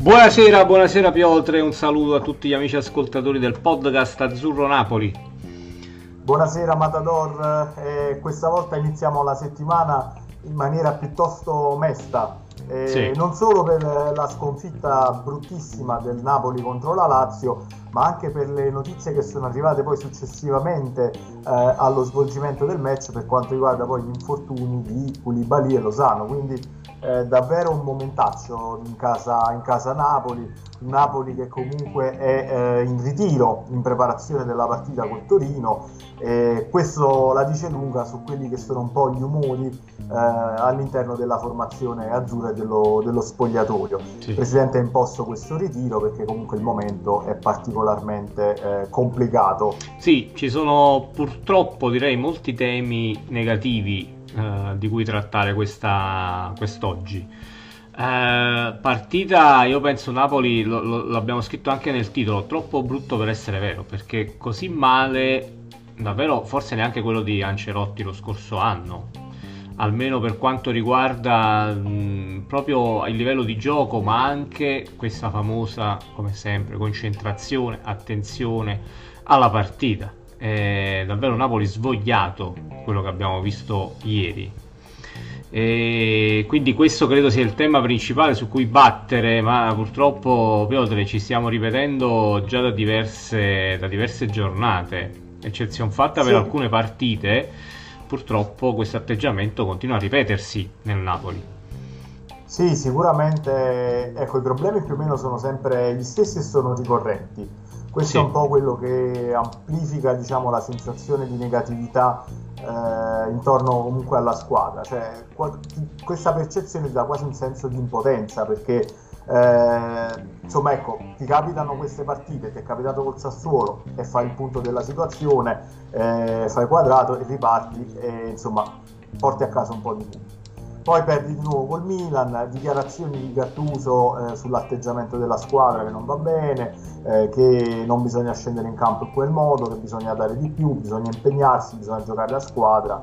Buonasera, buonasera Piotre, un saluto a tutti gli amici ascoltatori del podcast Azzurro Napoli. Buonasera Matador, eh, questa volta iniziamo la settimana in maniera piuttosto mesta, eh, sì. non solo per la sconfitta bruttissima del Napoli contro la Lazio, ma anche per le notizie che sono arrivate poi successivamente eh, allo svolgimento del match per quanto riguarda poi gli infortuni di Koulibaly e Lozano. Quindi eh, davvero un momentaccio in casa, in casa Napoli, Napoli che comunque è eh, in ritiro in preparazione della partita col Torino e questo la dice lunga su quelli che sono un po' gli umori eh, all'interno della formazione azzurra e dello, dello spogliatoio. Sì. Il Presidente ha imposto questo ritiro perché comunque il momento è particolarmente eh, complicato. Sì, ci sono purtroppo direi molti temi negativi eh, di cui trattare questa, quest'oggi. Eh, partita, io penso Napoli, lo, lo, l'abbiamo scritto anche nel titolo, troppo brutto per essere vero, perché così male, davvero, forse neanche quello di Ancelotti lo scorso anno, almeno per quanto riguarda mh, proprio il livello di gioco, ma anche questa famosa, come sempre, concentrazione, attenzione alla partita è davvero Napoli svogliato quello che abbiamo visto ieri. E quindi questo credo sia il tema principale su cui battere, ma purtroppo Piotre ci stiamo ripetendo già da diverse, da diverse giornate. Eccezione fatta per alcune partite, purtroppo questo atteggiamento continua a ripetersi nel Napoli. Sì, sicuramente ecco, i problemi più o meno sono sempre gli stessi e sono ricorrenti questo sì. è un po' quello che amplifica diciamo, la sensazione di negatività eh, intorno comunque alla squadra. Cioè, questa percezione dà quasi un senso di impotenza perché eh, insomma ecco, ti capitano queste partite, ti è capitato col Sassuolo e fai il punto della situazione, eh, fai quadrato e riparti e insomma porti a casa un po' di punti poi perdi di nuovo col Milan, dichiarazioni di Gattuso eh, sull'atteggiamento della squadra che non va bene, eh, che non bisogna scendere in campo in quel modo, che bisogna dare di più, bisogna impegnarsi, bisogna giocare la squadra.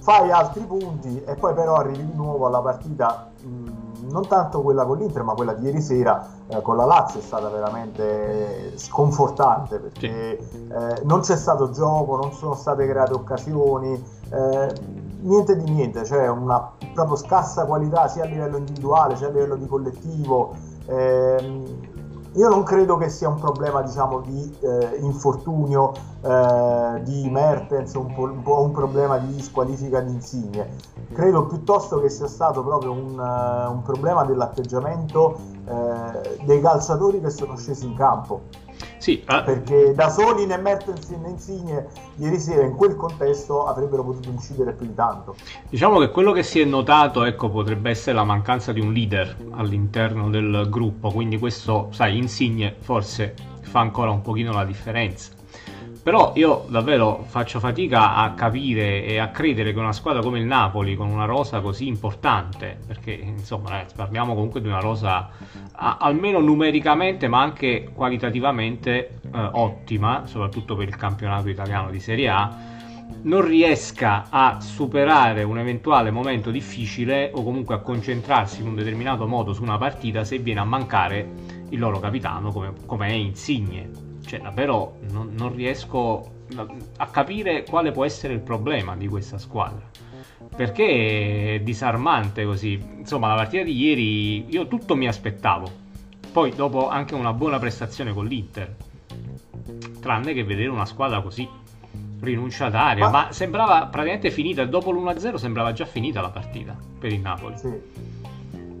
Fai altri punti e poi però arrivi di nuovo alla partita, mh, non tanto quella con l'Inter, ma quella di ieri sera eh, con la Lazio è stata veramente sconfortante perché eh, non c'è stato gioco, non sono state create occasioni eh, niente di niente, cioè una proprio scarsa qualità sia a livello individuale sia a livello di collettivo. Eh, io non credo che sia un problema diciamo, di eh, infortunio eh, di Mertens, un, po', un problema di squalifica di Insigne. Credo piuttosto che sia stato proprio un, uh, un problema dell'atteggiamento uh, dei calciatori che sono scesi in campo. Sì, eh. Perché da soli né Mertens né Insigne ieri sera in quel contesto avrebbero potuto incidere più di tanto. Diciamo che quello che si è notato ecco, potrebbe essere la mancanza di un leader all'interno del gruppo, quindi questo, sai, Insigne forse fa ancora un pochino la differenza. Però io davvero faccio fatica a capire e a credere che una squadra come il Napoli, con una rosa così importante, perché insomma eh, parliamo comunque di una rosa a, almeno numericamente ma anche qualitativamente eh, ottima, soprattutto per il campionato italiano di Serie A, non riesca a superare un eventuale momento difficile o comunque a concentrarsi in un determinato modo su una partita se viene a mancare il loro capitano come, come è Insigne cioè, davvero non, non riesco a capire quale può essere il problema di questa squadra perché è disarmante così. Insomma, la partita di ieri io tutto mi aspettavo. Poi dopo anche una buona prestazione con l'Inter. Tranne che vedere una squadra così rinunciataria, ma, ma sembrava praticamente finita, dopo l'1-0 sembrava già finita la partita per il Napoli. Sì.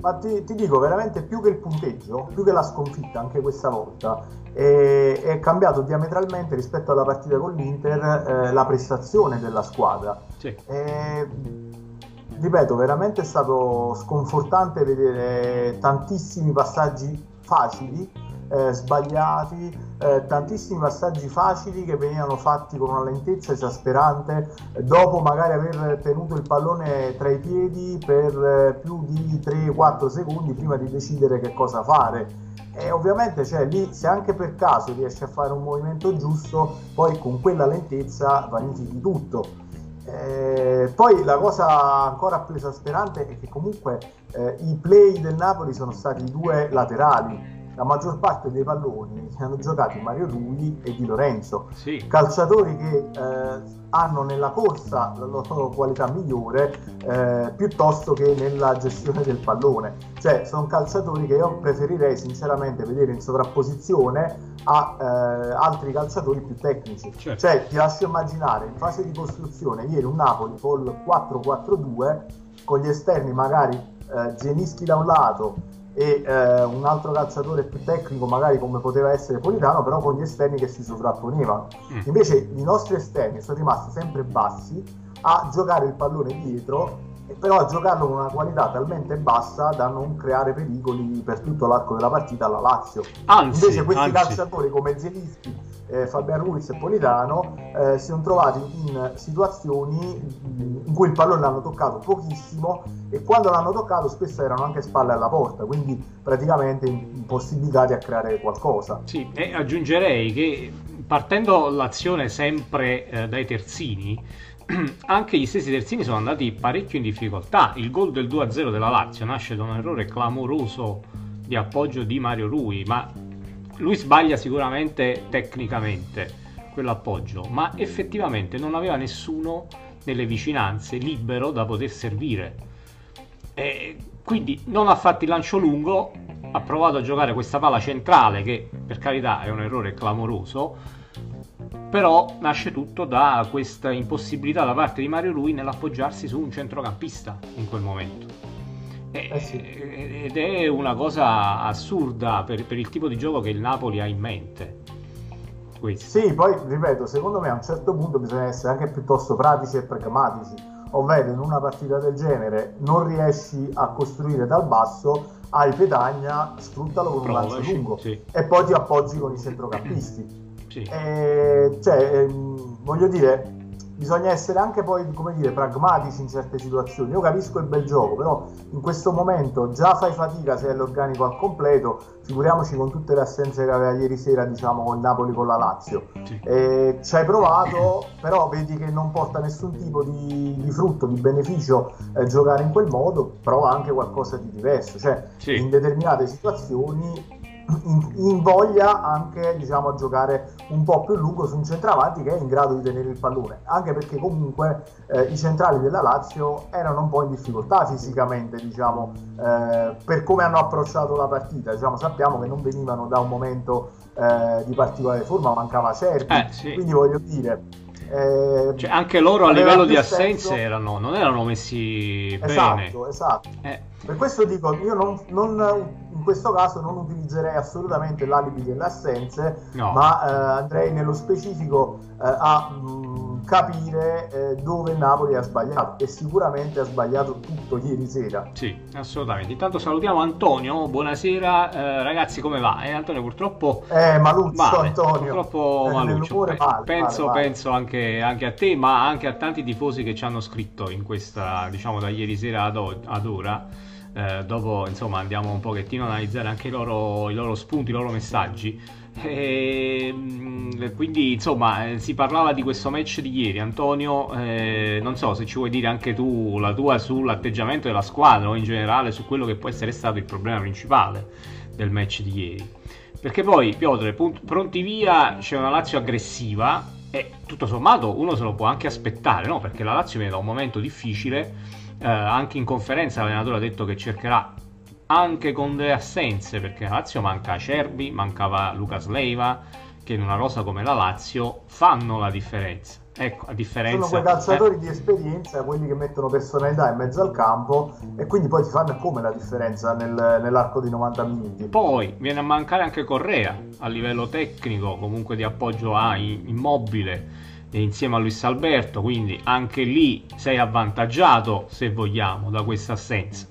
Ma ti, ti dico veramente più che il punteggio, più che la sconfitta anche questa volta, e è cambiato diametralmente rispetto alla partita con l'Inter eh, la prestazione della squadra. Sì. E, ripeto, veramente è stato sconfortante vedere tantissimi passaggi facili, eh, sbagliati, eh, tantissimi passaggi facili che venivano fatti con una lentezza esasperante, dopo magari aver tenuto il pallone tra i piedi per eh, più di 3-4 secondi prima di decidere che cosa fare e ovviamente cioè, lì se anche per caso riesci a fare un movimento giusto, poi con quella lentezza vanifichi tutto. Eh, poi la cosa ancora più esasperante è che comunque eh, i play del Napoli sono stati due laterali, la maggior parte dei palloni hanno giocato Mario Rui e Di Lorenzo, sì. calciatori che eh, hanno nella corsa la loro qualità migliore eh, piuttosto che nella gestione del pallone. Cioè sono calciatori che io preferirei sinceramente vedere in sovrapposizione a eh, altri calciatori più tecnici. Certo. Cioè ti lascio immaginare in fase di costruzione ieri un Napoli col 4-4-2 con gli esterni magari eh, Genischi da un lato e eh, un altro calciatore più tecnico magari come poteva essere Politano però con gli esterni che si sovrapponevano mm. invece i nostri esterni sono rimasti sempre bassi a giocare il pallone dietro però a giocarlo con una qualità talmente bassa da non creare pericoli per tutto l'arco della partita alla Lazio anzi, invece questi anzi. calciatori come Zelischi eh, Fabian Ruiz e Politano eh, si sono trovati in situazioni in cui il pallone l'hanno toccato pochissimo e quando l'hanno toccato spesso erano anche spalle alla porta, quindi praticamente impossibilitati a creare qualcosa. Sì, e aggiungerei che partendo l'azione sempre eh, dai terzini, anche gli stessi terzini sono andati parecchio in difficoltà. Il gol del 2-0 della Lazio nasce da un errore clamoroso di appoggio di Mario Rui, ma lui sbaglia sicuramente tecnicamente quell'appoggio, ma effettivamente non aveva nessuno nelle vicinanze libero da poter servire. E quindi non ha fatto il lancio lungo, ha provato a giocare questa palla centrale che per carità è un errore clamoroso, però nasce tutto da questa impossibilità da parte di Mario Rui nell'appoggiarsi su un centrocampista in quel momento. Eh sì. Ed è una cosa assurda per, per, il tipo di gioco che il Napoli ha in mente. Questo. Sì, poi ripeto, secondo me a un certo punto bisogna essere anche piuttosto pratici e pragmatici, ovvero in una partita del genere non riesci a costruire dal basso, hai Petagna, sfruttalo con Provaci, un lancio lungo sì. e poi ti appoggi con i centrocampisti. Sì. E, cioè, ehm, voglio dire, bisogna essere anche poi, come dire, pragmatici in certe situazioni. Io capisco il bel gioco, però in questo momento già fai fatica se hai l'organico al completo, figuriamoci con tutte le assenze che aveva ieri sera, diciamo, il Napoli con la Lazio. Sì. E ci hai provato, però vedi che non porta nessun tipo di, di frutto, di beneficio eh, giocare in quel modo, prova anche qualcosa di diverso. Cioè, sì. in determinate situazioni invoglia anche diciamo, a giocare un po' più lungo su un centravanti che è in grado di tenere il pallone, anche perché comunque eh, i centrali della Lazio erano un po' in difficoltà fisicamente, diciamo, eh, per come hanno approcciato la partita. Diciamo, sappiamo che non venivano da un momento eh, di particolare forma, mancava Cervi, eh, sì. quindi voglio dire eh, cioè, anche loro a livello di assenze erano, non erano messi esatto, bene. Esatto, esatto. Eh. Per questo dico, io non, non, questo caso non utilizzerei assolutamente l'alibi delle assenze, no. ma eh, andrei nello specifico eh, a mh, mm, capire eh, dove Napoli ha sbagliato e sicuramente ha sbagliato tutto ieri sera. Sì, assolutamente. Intanto salutiamo Antonio, buonasera eh, ragazzi, come va? Eh, Antonio purtroppo... Eh, Maluccio male, Antonio. Purtroppo Maluccio. Pe- male, penso, male, penso anche, anche, a te, ma anche a tanti tifosi che ci hanno scritto in questa, diciamo, da ieri sera ad, o- ad ora eh, dopo insomma andiamo un pochettino a analizzare anche i loro, i loro spunti, i loro messaggi. E, ehm, quindi insomma eh, si parlava di questo match di ieri Antonio eh, non so se ci vuoi dire anche tu la tua sull'atteggiamento della squadra o in generale su quello che può essere stato il problema principale del match di ieri perché poi Piotr pronti via c'è una Lazio aggressiva e tutto sommato uno se lo può anche aspettare no? perché la Lazio viene da un momento difficile eh, anche in conferenza l'allenatore ha detto che cercherà anche con delle assenze perché la Lazio manca Acerbi, mancava Lucas Leiva che in una rosa come la Lazio fanno la differenza. Ecco a differenza sono quei calciatori eh. di esperienza quelli che mettono personalità in mezzo al campo e quindi poi ti fanno come la differenza nel, nell'arco di 90 minuti. Poi viene a mancare anche Correa a livello tecnico comunque di appoggio a immobile insieme a Luis Alberto, quindi anche lì sei avvantaggiato se vogliamo da questa assenza.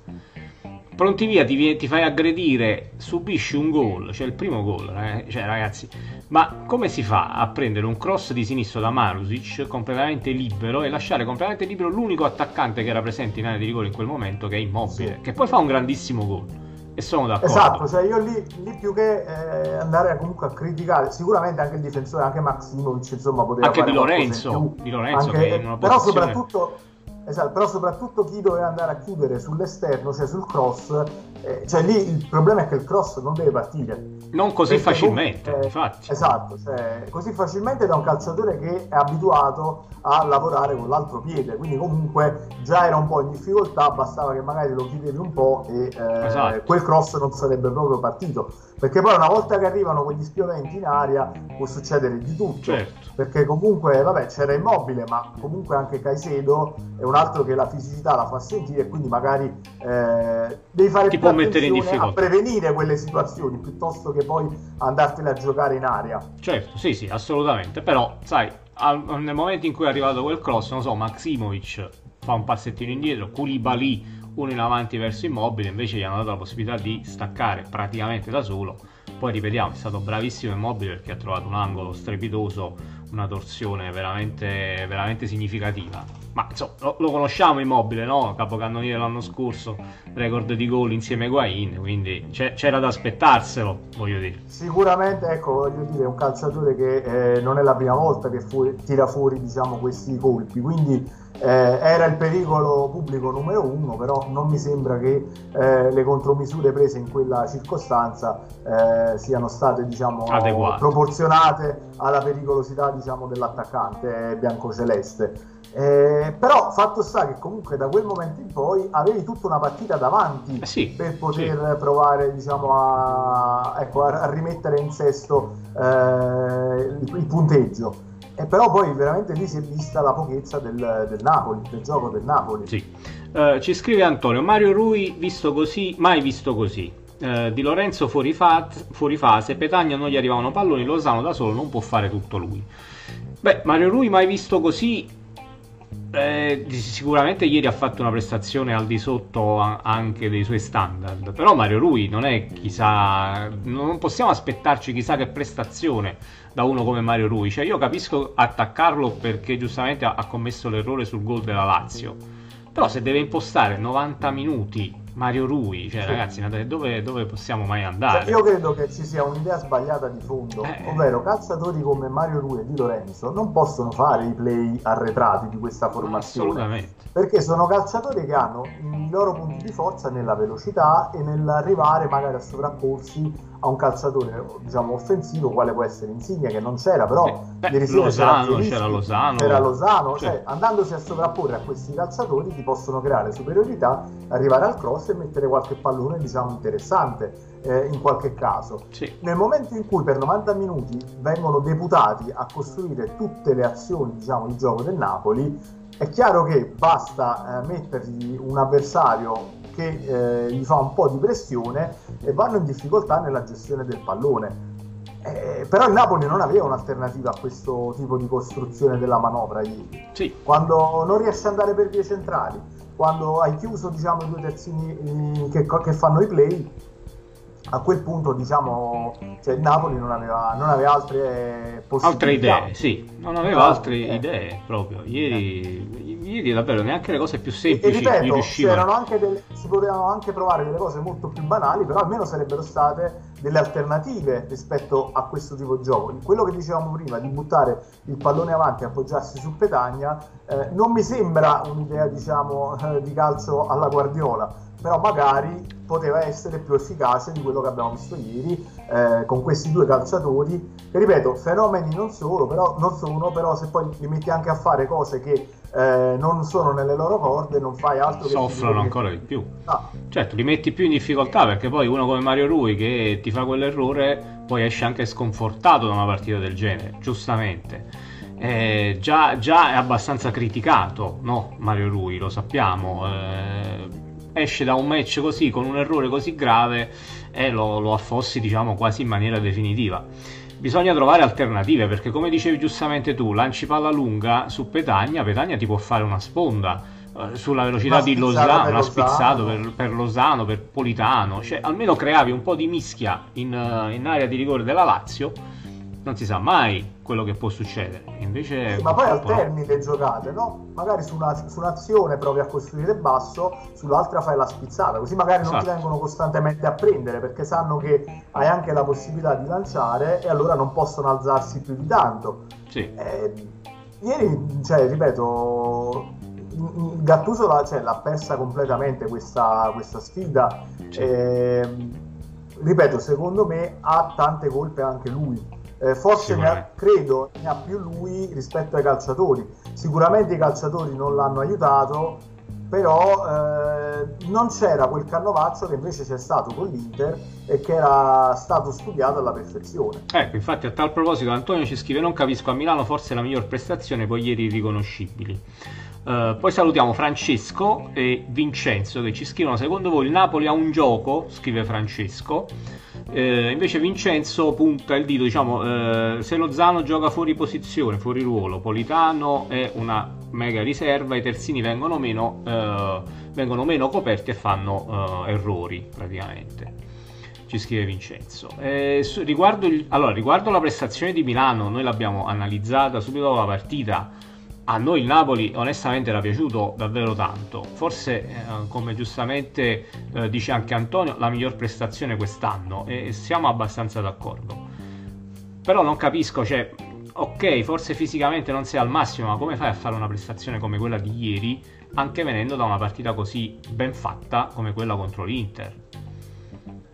Pronti via, ti, ti, fai aggredire, subisci un gol, cioè il primo gol, eh? cioè ragazzi, ma come si fa a prendere un cross di sinistro da Marusic completamente libero e lasciare completamente libero l'unico attaccante che era presente in area di rigore in quel momento, che è immobile, sì. che poi fa un grandissimo gol. E sono d'accordo. Esatto, cioè io lì, lì più che eh, andare comunque a criticare, sicuramente anche il difensore, anche Maximovic, insomma, poteva anche fare Di Lorenzo, di Lorenzo anche, che in una però posizione... soprattutto Esatto, però soprattutto chi doveva andare a chiudere sull'esterno, cioè sul cross, eh, cioè lì il problema è che il cross non deve partire. Non così facilmente, eh, infatti. Esatto, cioè, così facilmente da un calciatore che è abituato a lavorare con l'altro piede, quindi comunque già era un po' in difficoltà, bastava che magari lo chiudevi un po' e eh, esatto. quel cross non sarebbe proprio partito. Perché poi una volta che arrivano quegli spioventi in aria può succedere di tutto. Certo. Perché comunque, vabbè, c'era Immobile, ma comunque anche Caicedo è un altro che la fisicità la fa sentire e quindi magari eh, devi fare Ti può mettere in difficoltà. a prevenire quelle situazioni piuttosto che poi andartene a giocare in aria. Certo, sì, sì, assolutamente. Però, sai, al, nel momento in cui è arrivato quel cross, non so, Maximovic fa un passettino indietro, Koulibaly uno in avanti verso Immobile, invece gli hanno dato la possibilità di staccare praticamente da solo. Poi ripetiamo, è stato bravissimo Immobile perché ha trovato un angolo strepitoso, una torsione veramente, veramente significativa. Ma insomma, lo, lo conosciamo Immobile, no? Capocannoniere l'anno scorso, record di gol insieme a Guain, quindi c'era da aspettarselo, voglio dire. Sicuramente, ecco, voglio dire, è un calciatore che eh, non è la prima volta che fu- tira fuori, diciamo, questi colpi, quindi eh, era il pericolo pubblico numero uno, però non mi sembra che eh, le contromisure prese in quella circostanza eh, siano state diciamo, proporzionate alla pericolosità diciamo, dell'attaccante biancoceleste. Eh, però fatto sta che comunque da quel momento in poi avevi tutta una partita davanti eh sì, per poter sì. provare diciamo, a, ecco, a, rimettere in sesto eh, il, punteggio. E però poi veramente lì si è vista la pochezza del, del Napoli, del gioco del Napoli. Sì. Uh, ci scrive Antonio, Mario Rui visto così, mai visto così. Uh, di Lorenzo fuori, fa- fuori, fase, Petagna non gli arrivavano palloni, Lozano da solo non può fare tutto lui. Beh, Mario Rui mai visto così, eh, sicuramente ieri ha fatto una prestazione al di sotto anche dei suoi standard, però Mario Rui non è chissà, non possiamo aspettarci chissà che prestazione da uno come Mario Rui, cioè io capisco attaccarlo perché giustamente ha commesso l'errore sul gol della Lazio, però se deve impostare 90 minuti Mario Rui, cioè sì. ragazzi, dove, dove, possiamo mai andare? Cioè, io credo che ci sia un'idea sbagliata di fondo, eh. ovvero calciatori come Mario Rui e Di Lorenzo non possono fare i play arretrati di questa formazione. Assolutamente. Perché sono calciatori che hanno i loro punti di forza nella velocità e nell'arrivare magari a sovrapporsi a un calciatore diciamo offensivo quale può essere Insigne che non c'era però Beh, ieri sera Lozano, c'era, c'era Lozano. C'era Lozano cioè, andandosi a sovrapporre a questi calciatori ti possono creare superiorità arrivare al cross e mettere qualche pallone diciamo interessante eh, in qualche caso. Sì. nel momento in cui per 90 minuti vengono deputati a costruire tutte le azioni diciamo di gioco del Napoli è chiaro che basta eh, mettergli un avversario che eh, gli fa un po' di pressione e vanno in difficoltà nella gestione del pallone. Eh, però il Napoli non aveva un'alternativa a questo tipo di costruzione della manovra ieri. Sì. Quando non riesci ad andare per vie centrali, quando hai chiuso diciamo, i due terzini che, che fanno i play, a quel punto diciamo cioè, il Napoli non aveva, non aveva altre possibilità. Altre idee sì. Non aveva altre eh. idee proprio. Ieri, ieri davvero neanche le cose più semplici e, e ripeto, delle, si potevano anche provare delle cose molto più banali però almeno sarebbero state delle alternative rispetto a questo tipo di gioco. Quello che dicevamo prima di buttare il pallone avanti e appoggiarsi su Petagna eh, non mi sembra un'idea diciamo di calcio alla Guardiola però magari poteva essere più efficace di quello che abbiamo visto ieri eh, con questi due calciatori che ripeto fenomeni non solo però, non sono però se poi li metti anche a fare cose che eh, non sono nelle loro corde non fai altro che soffrono ancora di più ah. certo li metti più in difficoltà perché poi uno come Mario Rui che ti fa quell'errore poi esce anche sconfortato da una partita del genere giustamente eh, già, già, è abbastanza criticato no? Mario Rui lo sappiamo eh, esce da un match così con un errore così grave e lo, lo affossi diciamo quasi in maniera definitiva. Bisogna trovare alternative perché come dicevi giustamente tu lanci palla lunga su Petagna Petagna ti può fare una sponda eh, sulla velocità una di Lozano una spizzata per, per, Lozano per Politano. Cioè almeno creavi un po' di mischia in, in area di rigore della Lazio non si sa mai quello che può succedere. Invece, sì, ma poi alterni le giocate, no? Magari su, una, su, un'azione provi a costruire basso, sull'altra fai la spizzata, così magari non esatto. ti vengono costantemente a prendere perché sanno che hai anche la possibilità di lanciare e allora non possono alzarsi più di tanto. Sì. Eh, ieri, cioè, ripeto, Gattuso l'ha, cioè, l'ha persa completamente questa, questa sfida. Sì. Eh, ripeto, secondo me ha tante colpe anche lui eh, forse ne ha, credo ne ha più lui rispetto ai calciatori. Sicuramente i calciatori non l'hanno aiutato, però eh, non c'era quel cannovaccio che invece c'è stato con l'Inter e che era stato studiato alla perfezione. Ecco, infatti a tal proposito Antonio ci scrive non capisco a Milano forse la miglior prestazione, poi ieri riconoscibili. Uh, poi salutiamo Francesco e Vincenzo che ci scrivono secondo voi il Napoli ha un gioco, scrive Francesco, eh, invece Vincenzo punta il dito, diciamo, eh, se Lozano gioca fuori posizione, fuori ruolo, Politano è una mega riserva, i terzini vengono meno, eh, vengono meno coperti e fanno eh, errori praticamente. Ci scrive Vincenzo. Eh, su, riguardo, il, allora, riguardo la prestazione di Milano, noi l'abbiamo analizzata subito dopo la partita a noi il Napoli onestamente era piaciuto davvero tanto. Forse, eh, come giustamente eh, dice anche Antonio, la miglior prestazione quest'anno e siamo abbastanza d'accordo. Però non capisco, cioè, ok, forse fisicamente non sei al massimo, ma come fai a fare una prestazione come quella di ieri, anche venendo da una partita così ben fatta come quella contro l'Inter?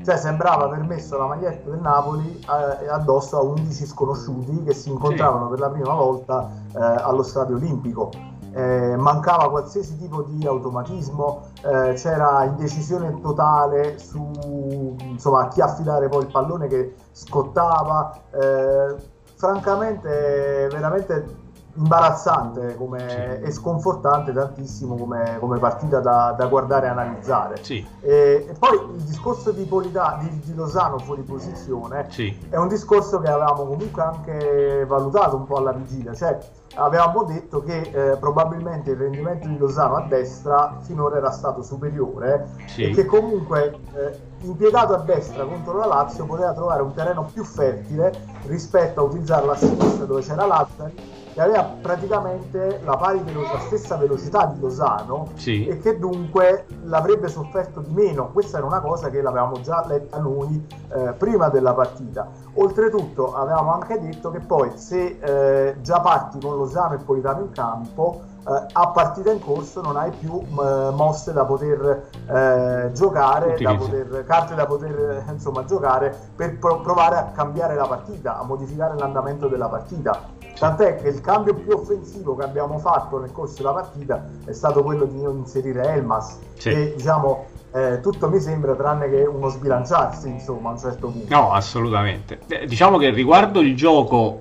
Cioè sembrava aver messo la maglietta del Napoli eh, addosso a 11 sconosciuti che si incontravano sì. per la prima volta eh, allo stadio olimpico. Eh, mancava qualsiasi tipo di automatismo, eh, c'era indecisione totale su insomma, chi affidare poi il pallone che scottava. Eh, francamente, veramente imbarazzante come, sì. e sconfortante tantissimo come, come partita da, da, guardare e analizzare. Sì. E, e, poi il discorso di, Polita, di, di Lozano fuori posizione sì. è un discorso che avevamo comunque anche valutato un po' alla vigilia, cioè avevamo detto che eh, probabilmente il rendimento di Lozano a destra finora era stato superiore e che comunque eh, impiegato a destra contro la Lazio poteva trovare un terreno più fertile rispetto a utilizzarlo a sinistra dove c'era Lazzari che aveva praticamente la, pari velo- la stessa velocità di Lozano sì. e che dunque l'avrebbe sofferto di meno. Questa era una cosa che l'avevamo già letta noi eh, prima della partita. Oltretutto avevamo anche detto che poi se eh, già parti con Lozano e Politano in campo, eh, a partita in corso non hai più eh, mosse da poter eh, giocare, da poter, carte da poter insomma, giocare per pro- provare a cambiare la partita, a modificare l'andamento della partita. Tant'è che il cambio più offensivo che abbiamo fatto nel corso della partita è stato quello di non inserire Elmas, sì. che diciamo eh, tutto mi sembra tranne che uno sbilanciarsi insomma a un certo punto. No, assolutamente. Eh, diciamo che riguardo il gioco,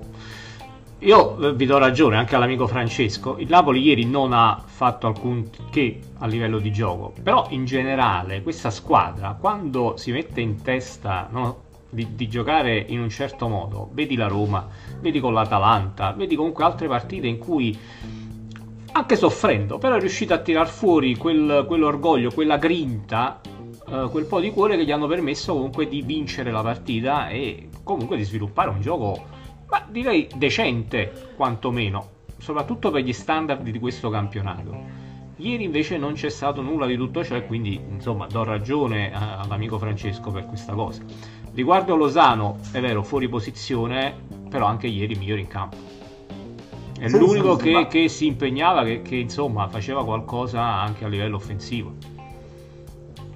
io eh, vi do ragione anche all'amico Francesco, il Napoli ieri non ha fatto alcun che a livello di gioco, però in generale questa squadra quando si mette in testa... No, di, di, giocare in un certo modo. Vedi la Roma, vedi con l'Atalanta, vedi comunque altre partite in cui, anche soffrendo, però è riuscito a tirar fuori quel, quell'orgoglio, quella grinta, eh, quel po' di cuore che gli hanno permesso comunque di vincere la partita e comunque di sviluppare un gioco, ma direi decente, quantomeno, soprattutto per gli standard di questo campionato. Ieri invece non c'è stato nulla di tutto ciò e quindi insomma do ragione all'amico Francesco per questa cosa. Riguardo Lozano, è vero, fuori posizione, però anche ieri migliore in campo. È sì, l'unico sì, che, ma... che, si impegnava, che, che, insomma faceva qualcosa anche a livello offensivo.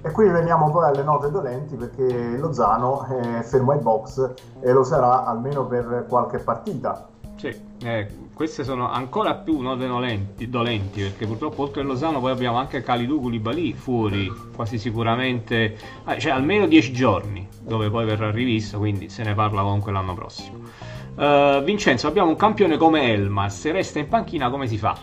E qui veniamo poi alle note dolenti perché Lozano è fermo ai box e lo sarà almeno per qualche partita. Sì, eh, queste sono ancora più note dolenti, dolenti, perché purtroppo oltre a Lozano poi abbiamo anche Kalidou Koulibaly fuori quasi sicuramente, eh, cioè almeno 10 giorni dove poi verrà rivisto, quindi se ne parla comunque l'anno prossimo. Uh, Vincenzo, abbiamo un campione come Elmas, se resta in panchina come si fa?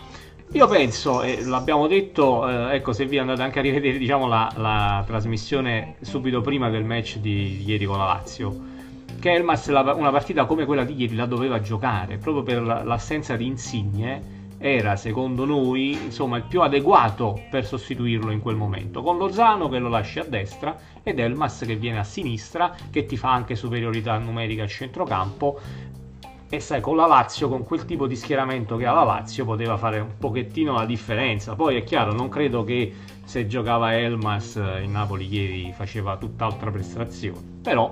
Io penso, e l'abbiamo detto, eh, ecco se vi andate anche a rivedere diciamo, la, la, trasmissione subito prima del match di ieri con la Lazio, che Elmas una partita come quella di ieri la doveva giocare, proprio per l'assenza di Insigne, era secondo noi insomma, il più adeguato per sostituirlo in quel momento, con Lozano che lo lasci a destra ed Elmas che viene a sinistra, che ti fa anche superiorità numerica al centrocampo e sai, con la Lazio, con quel tipo di schieramento che ha la Lazio, poteva fare un pochettino la differenza. Poi è chiaro, non credo che se giocava Elmas in Napoli ieri faceva tutt'altra prestazione. Però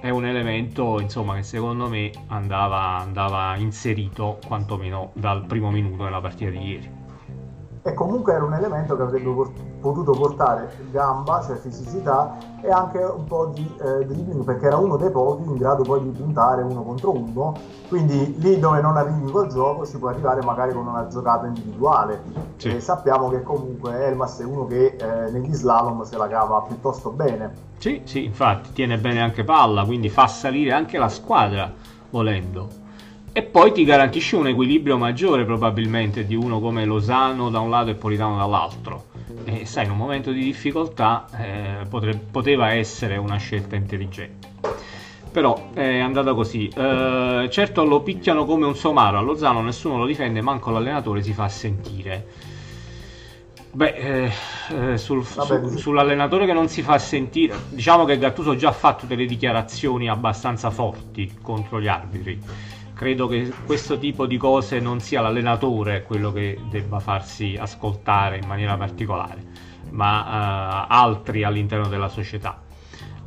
è un elemento insomma, che secondo me andava, andava inserito quantomeno dal primo minuto nella partita di ieri e comunque era un elemento che avrebbe potuto portare gamba, cioè fisicità e anche un po' di eh, dribbling perché era uno dei pochi in grado poi di puntare uno contro uno. Quindi lì dove non arrivi col gioco si può arrivare magari con una giocata individuale. Sì. e sappiamo che comunque Elmas è uno che eh, negli slalom se la cava piuttosto bene. Sì, sì, infatti tiene bene anche palla quindi fa salire anche la squadra volendo e poi ti garantisce un equilibrio maggiore probabilmente di uno come Lozano da un lato e Politano dall'altro. E sai, in un momento di difficoltà eh, potre, poteva essere una scelta intelligente. Però è andata così. Eh, certo lo picchiano come un somaro a Lozano, nessuno lo difende, manco l'allenatore si fa sentire. Beh, eh, eh sul, su, sull'allenatore che non si fa sentire, diciamo che Gattuso ha già fatto delle dichiarazioni abbastanza forti contro gli arbitri credo che questo tipo di cose non sia l'allenatore quello che debba farsi ascoltare in maniera particolare, ma uh, altri all'interno della società.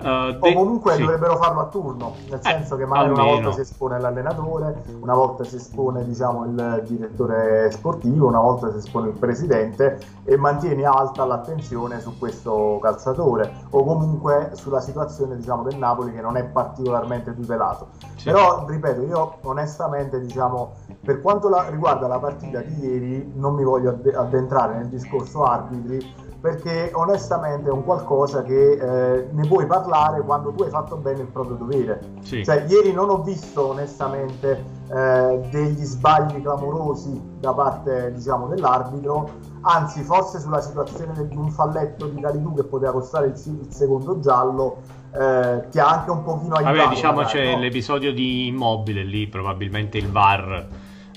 Uh, de- o comunque sì. dovrebbero farlo a turno, nel eh, senso che magari almeno. una volta si espone l'allenatore, una volta si espone diciamo, il direttore sportivo, una volta si espone il presidente e mantieni alta l'attenzione su questo calciatore o comunque sulla situazione diciamo, del Napoli che non è particolarmente tutelato. Sì. Però ripeto, io onestamente diciamo, per quanto la, riguarda la partita di ieri non mi voglio addentrare nel discorso arbitri perché onestamente è un qualcosa che eh, ne puoi parlare quando tu hai fatto bene il proprio dovere. Sì. Cioè, ieri non ho visto onestamente eh, degli sbagli clamorosi da parte diciamo, dell'arbitro, anzi forse sulla situazione di un falletto di Calidou che poteva costare il, il secondo giallo eh, ti ha anche un pochino aiutato. Vabbè, diciamo magari, c'è no? l'episodio di Immobile lì, probabilmente il VAR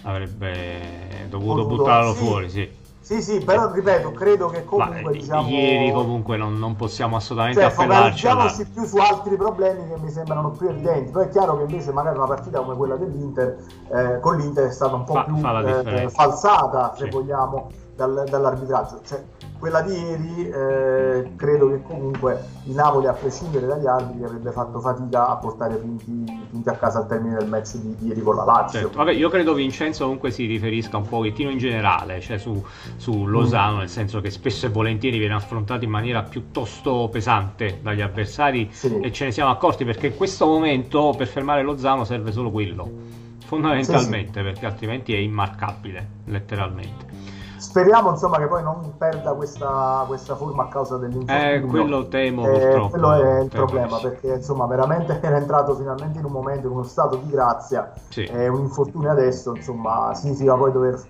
avrebbe dovuto Voluto, buttarlo sì. fuori, sì. Sì, sì, però ripeto, credo che comunque Ma, diciamo... Ieri comunque non, non possiamo assolutamente cioè, appellarci alla... più su altri problemi che mi sembrano più evidenti. Poi è chiaro che invece magari una partita come quella dell'Inter, eh, con l'Inter è stata un po' fa, più fa eh, falsata, se sì. vogliamo, dal, dall'arbitraggio. Cioè, quella di ieri eh, credo che comunque il Napoli, a prescindere dagli arbitri, avrebbe fatto fatica a portare punti, punti a casa al termine del match di, di ieri con la Lazio. Certo. Vabbè, io credo Vincenzo comunque si riferisca un pochettino in generale, cioè su, su Lozano, mm. nel senso che spesso e volentieri viene affrontato in maniera piuttosto pesante dagli avversari sì. e ce ne siamo accorti perché in questo momento per fermare Lozano serve solo quello, fondamentalmente, sì, sì. perché altrimenti è immarcabile, letteralmente. Speriamo insomma che poi non perda questa, questa forma a causa dell'infortunio. Eh, quello temo eh, purtroppo. Quello è il problema perché insomma veramente era entrato finalmente in un momento, in uno stato di grazia sì. e un infortunio adesso insomma significa poi dover,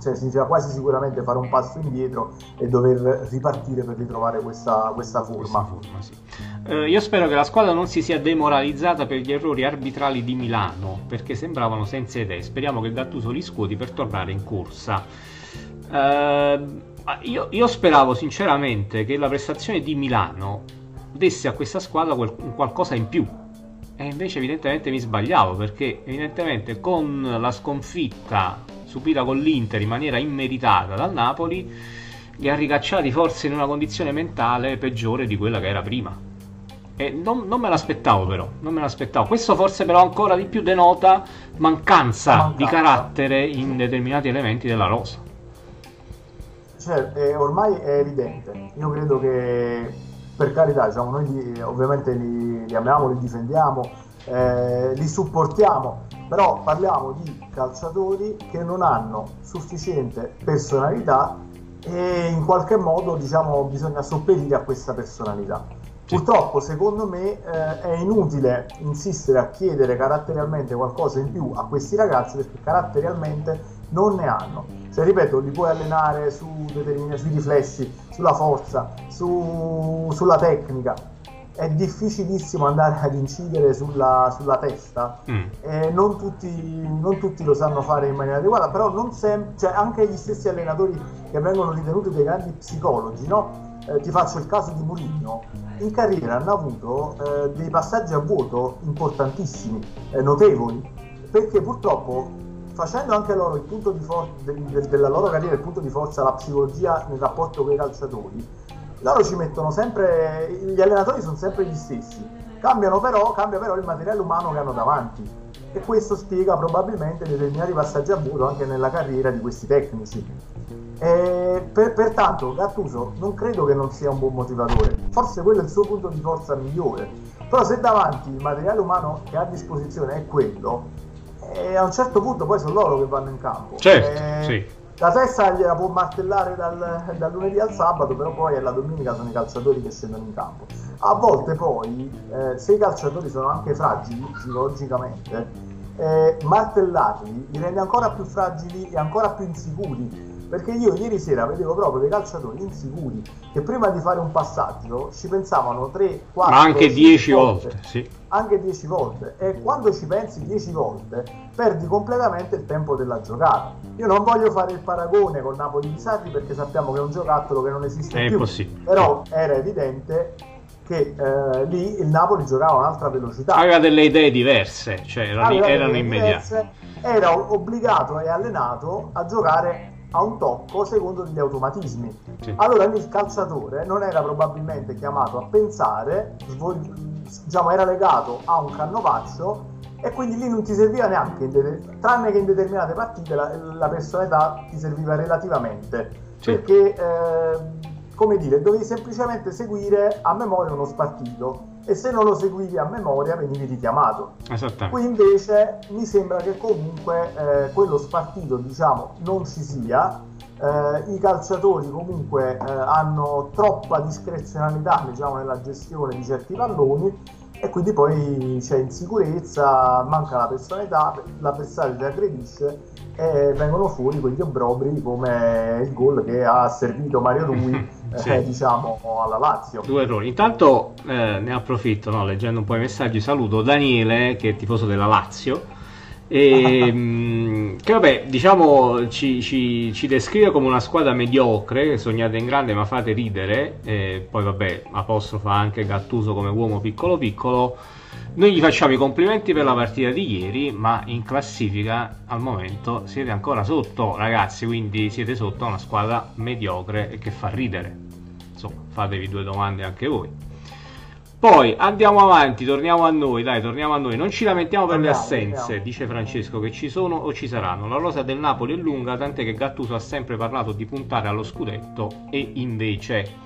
cioè significa quasi sicuramente fare un passo indietro e dover ripartire per ritrovare questa, questa forma. Questa forma sì. eh, io spero che la squadra non si sia demoralizzata per gli errori arbitrali di Milano perché sembravano senza idee. Speriamo che Gattuso li scuoti per tornare in corsa. Uh, io, io, speravo sinceramente che la prestazione di Milano desse a questa squadra quel, qualcosa in più. E invece evidentemente mi sbagliavo perché evidentemente con la sconfitta subita con l'Inter in maniera immeritata dal Napoli li ha ricacciati forse in una condizione mentale peggiore di quella che era prima. E non, non me l'aspettavo però, non me l'aspettavo. Questo forse però ancora di più denota mancanza, mancanza. di carattere in determinati elementi della rosa cioè, è, ormai è evidente. Io credo che, per carità, diciamo, noi li, ovviamente li, li, amiamo, li difendiamo, eh, li supportiamo, però parliamo di calciatori che non hanno sufficiente personalità e in qualche modo diciamo, bisogna sopperire a questa personalità. Purtroppo, secondo me, eh, è inutile insistere a chiedere caratterialmente qualcosa in più a questi ragazzi perché caratterialmente non ne hanno. Cioè, ripeto, li puoi allenare su sui riflessi, sulla forza, su, sulla tecnica. È difficilissimo andare ad incidere sulla, sulla testa mm. e non tutti, non tutti, lo sanno fare in maniera adeguata, però non sem- cioè anche gli stessi allenatori che vengono ritenuti dei grandi psicologi, no? Eh, ti faccio il caso di Mourinho, in carriera hanno avuto eh, dei passaggi a vuoto importantissimi, eh, notevoli, perché purtroppo facendo anche loro il punto di for- de- de- della loro carriera il punto di forza la psicologia nel rapporto con i calciatori, loro ci mettono sempre, gli allenatori sono sempre gli stessi, cambiano però, cambia però il materiale umano che hanno davanti. E questo spiega probabilmente determinati passaggi a vuoto anche nella carriera di questi tecnici. Per, pertanto Gattuso non credo che non sia un buon motivatore, forse quello è il suo punto di forza migliore, però se davanti il materiale umano che ha a disposizione è quello, e a un certo punto poi sono loro che vanno in campo. Certo, e sì. La testa gliela può martellare dal, dal, lunedì al sabato, però poi alla domenica sono i calciatori che scendono in campo. A volte poi, eh, se i calciatori sono anche fragili psicologicamente, eh, martellarli li rende ancora più fragili e ancora più insicuri perché io ieri sera vedevo proprio dei calciatori insicuri che prima di fare un passaggio ci pensavano 3, 4, ma anche 10 volte, volte sì. anche 10 volte. E quando ci pensi 10 volte perdi completamente il tempo della giocata. Io non voglio fare il paragone con Napoli di Sarri perché sappiamo che è un giocattolo che non esiste è più. possibile. però era evidente che eh, lì il Napoli giocava a un'altra velocità. Aveva delle idee diverse cioè erano, erano immediate. era obbligato e allenato a giocare a un tocco secondo degli automatismi. Sì. Allora lì il calciatore non era probabilmente chiamato a pensare, svol- diciamo era legato a un cannovaccio e quindi lì non ti serviva neanche, tranne che in determinate partite la, la personalità ti serviva relativamente, sì. perché eh, come dire, dovevi semplicemente seguire a memoria uno spartito e se non lo seguivi a memoria venivi richiamato. Qui invece mi sembra che comunque eh, quello spartito diciamo non ci sia, eh, i calciatori comunque eh, hanno troppa discrezionalità diciamo, nella gestione di certi palloni e quindi poi c'è insicurezza, manca la personalità, l'avversario ti aggredisce e vengono fuori quegli obbrobri come il gol che ha servito Mario Rui sì. eh, diciamo alla Lazio. Due errori. Intanto eh, ne approfitto no, leggendo un po' i messaggi saluto Daniele che è tifoso della Lazio e, mm, che vabbè diciamo ci, ci, ci, descrive come una squadra mediocre sognate in grande ma fate ridere e poi vabbè apostrofa anche Gattuso come uomo piccolo piccolo noi gli facciamo i complimenti per la partita di ieri, ma in classifica al momento siete ancora sotto, ragazzi, quindi siete sotto una squadra mediocre e che fa ridere. Insomma, fatevi due domande anche voi. Poi andiamo avanti, torniamo a noi, dai, torniamo a noi. Non ci lamentiamo per le assenze, dice Francesco, che ci sono o ci saranno. La rosa del Napoli è lunga, tant'è che Gattuso ha sempre parlato di puntare allo scudetto e invece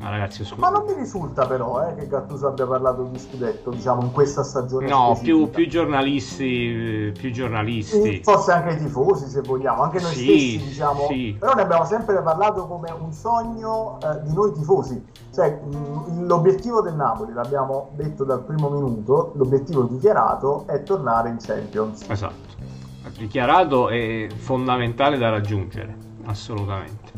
Ah, ragazzi, scusa. Ma non mi risulta però eh, che Gattuso abbia parlato di scudetto, diciamo, in questa stagione. No, più, più, giornalisti, più giornalisti. Forse anche i tifosi, se vogliamo, anche noi sì, stessi, diciamo. Sì. Però ne abbiamo sempre parlato come un sogno eh, di noi tifosi. Cioè, mh, l'obiettivo del Napoli, l'abbiamo detto dal primo minuto, l'obiettivo dichiarato è tornare in Champions. Esatto. Dichiarato è fondamentale da raggiungere, assolutamente.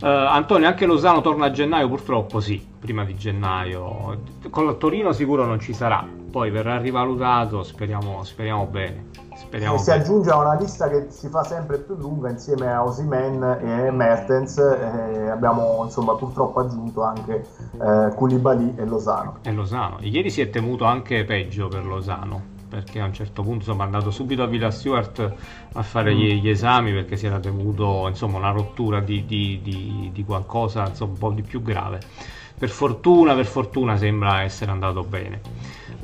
Uh, Antonio, anche Lozano torna a gennaio purtroppo? Sì, prima di gennaio. Con Torino sicuro non ci sarà, poi verrà rivalutato, speriamo, speriamo bene. Speriamo e si aggiunge a una lista che si fa sempre più lunga insieme a Osimen e Mertens. E abbiamo insomma purtroppo aggiunto anche eh, Koulibaly e Lozano. E Lozano. Ieri si è temuto anche peggio per Lozano perché a un certo punto è andato subito a Villa Stewart a fare mm. gli, gli, esami perché si era temuto insomma, una rottura di, di, di, di qualcosa insomma, un po' di più grave. Per fortuna, per fortuna sembra essere andato bene.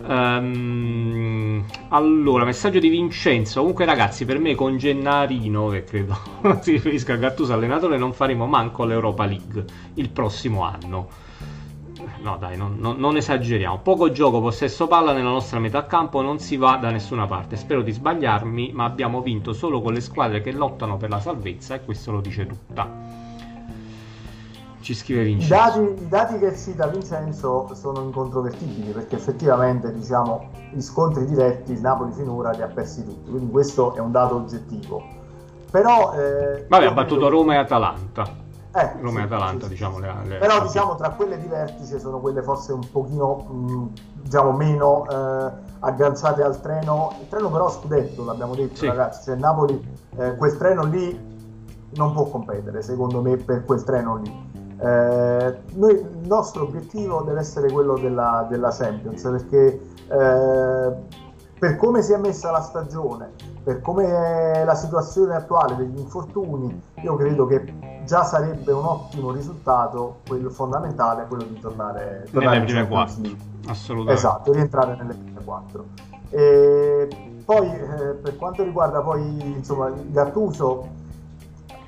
Um, allora, messaggio di Vincenzo. Comunque, ragazzi, per me con Gennarino, che credo si riferisca a Gattuso allenatore, non faremo manco l'Europa League il prossimo anno no dai, non, non, non, esageriamo. Poco gioco, possesso palla nella nostra metà campo, non si va da nessuna parte. Spero di sbagliarmi, ma abbiamo vinto solo con le squadre che lottano per la salvezza e questo lo dice tutta. Ci scrive Vincenzo. I dati, I dati che cita Vincenzo sono incontrovertibili perché effettivamente diciamo, gli scontri diretti il Napoli finora li ha persi tutti, quindi questo è un dato oggettivo. Però, eh, Vabbè, ha battuto Roma e Atalanta. Eh, Roma e Atalanta, sì, diciamo. Le, le, Però diciamo tra quelle di vertice sono quelle forse un pochino mh, diciamo meno eh, agganciate al treno. Il treno però scudetto, l'abbiamo detto sì. ragazzi, cioè Napoli eh, quel treno lì non può competere secondo me per quel treno lì. Eh, noi, il nostro obiettivo deve essere quello della, della Champions perché eh, per come si è messa la stagione, per come è la situazione attuale degli infortuni, io credo che già sarebbe un ottimo risultato, quello fondamentale, quello di tornare, tornare nelle prime quattro. Assolutamente. Esatto, rientrare nelle prime quattro. E poi eh, per quanto riguarda poi insomma Gattuso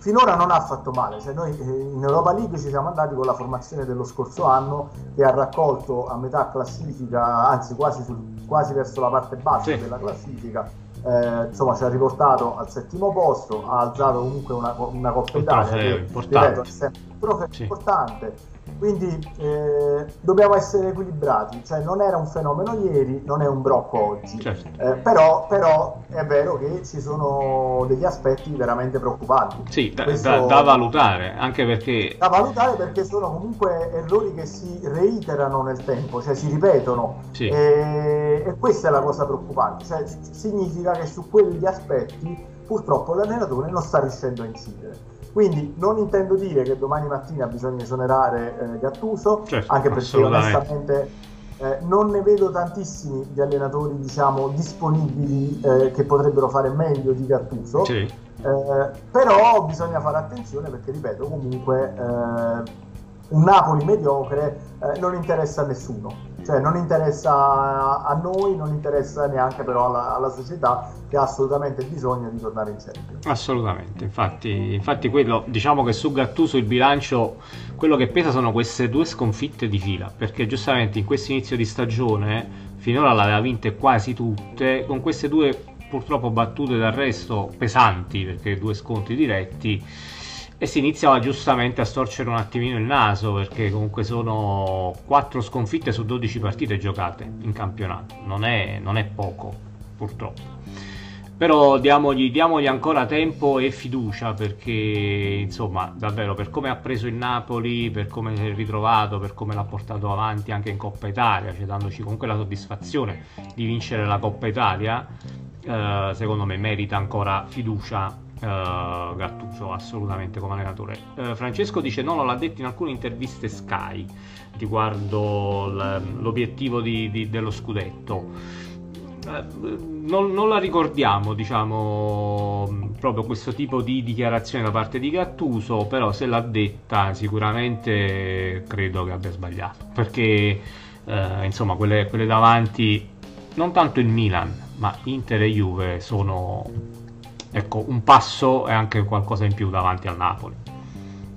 finora non ha fatto male, cioè noi eh, in Europa League ci siamo andati con la formazione dello scorso anno che ha raccolto a metà classifica, anzi quasi, sul, quasi verso la parte bassa sì. della classifica, eh, insomma ci ha riportato al settimo posto, ha alzato comunque una, una Coppa Italia che ripeto, è sempre un trofeo sì. importante quindi eh, dobbiamo essere equilibrati, cioè non era un fenomeno ieri, non è un brocco oggi, certo. eh, però, però, è vero che ci sono degli aspetti veramente preoccupanti. Sì, da, da, da, valutare, anche perché... Da valutare perché sono comunque errori che si reiterano nel tempo, cioè si ripetono sì. e, e questa è la cosa preoccupante, cioè significa che su quegli aspetti purtroppo l'allenatore non sta riuscendo a incidere. Quindi non intendo dire che domani mattina bisogna esonerare eh, Gattuso, certo, anche perché onestamente eh, non ne vedo tantissimi di allenatori diciamo, disponibili eh, che potrebbero fare meglio di Gattuso. Sì. Eh, però bisogna fare attenzione perché, ripeto, comunque eh, un Napoli mediocre eh, non interessa a nessuno cioè non interessa a noi, non interessa neanche però alla, alla, società che ha assolutamente bisogno di tornare in Champions. Assolutamente, infatti, infatti quello, diciamo che su Gattuso il bilancio, quello che pesa sono queste due sconfitte di fila, perché giustamente in questo inizio di stagione finora l'aveva vinte quasi tutte, con queste due purtroppo battute d'arresto pesanti, perché due scontri diretti e si iniziava giustamente a storcere un attimino il naso perché comunque sono 4 sconfitte su 12 partite giocate in campionato, non è, non è poco purtroppo. Però diamogli, diamogli, ancora tempo e fiducia perché insomma davvero per come ha preso il Napoli, per come si è ritrovato, per come l'ha portato avanti anche in Coppa Italia, cioè dandoci comunque la soddisfazione di vincere la Coppa Italia, eh, secondo me merita ancora fiducia uh, Gattuso assolutamente come allenatore. Uh, Francesco dice no, l'ha detto in alcune interviste Sky riguardo l'obiettivo di, di, dello scudetto. Uh, non, non, la ricordiamo, diciamo, proprio questo tipo di dichiarazione da parte di Gattuso, però se l'ha detta sicuramente credo che abbia sbagliato, perché insomma quelle, quelle davanti, non tanto il Milan, ma Inter e Juve sono ecco, un passo e anche qualcosa in più davanti al Napoli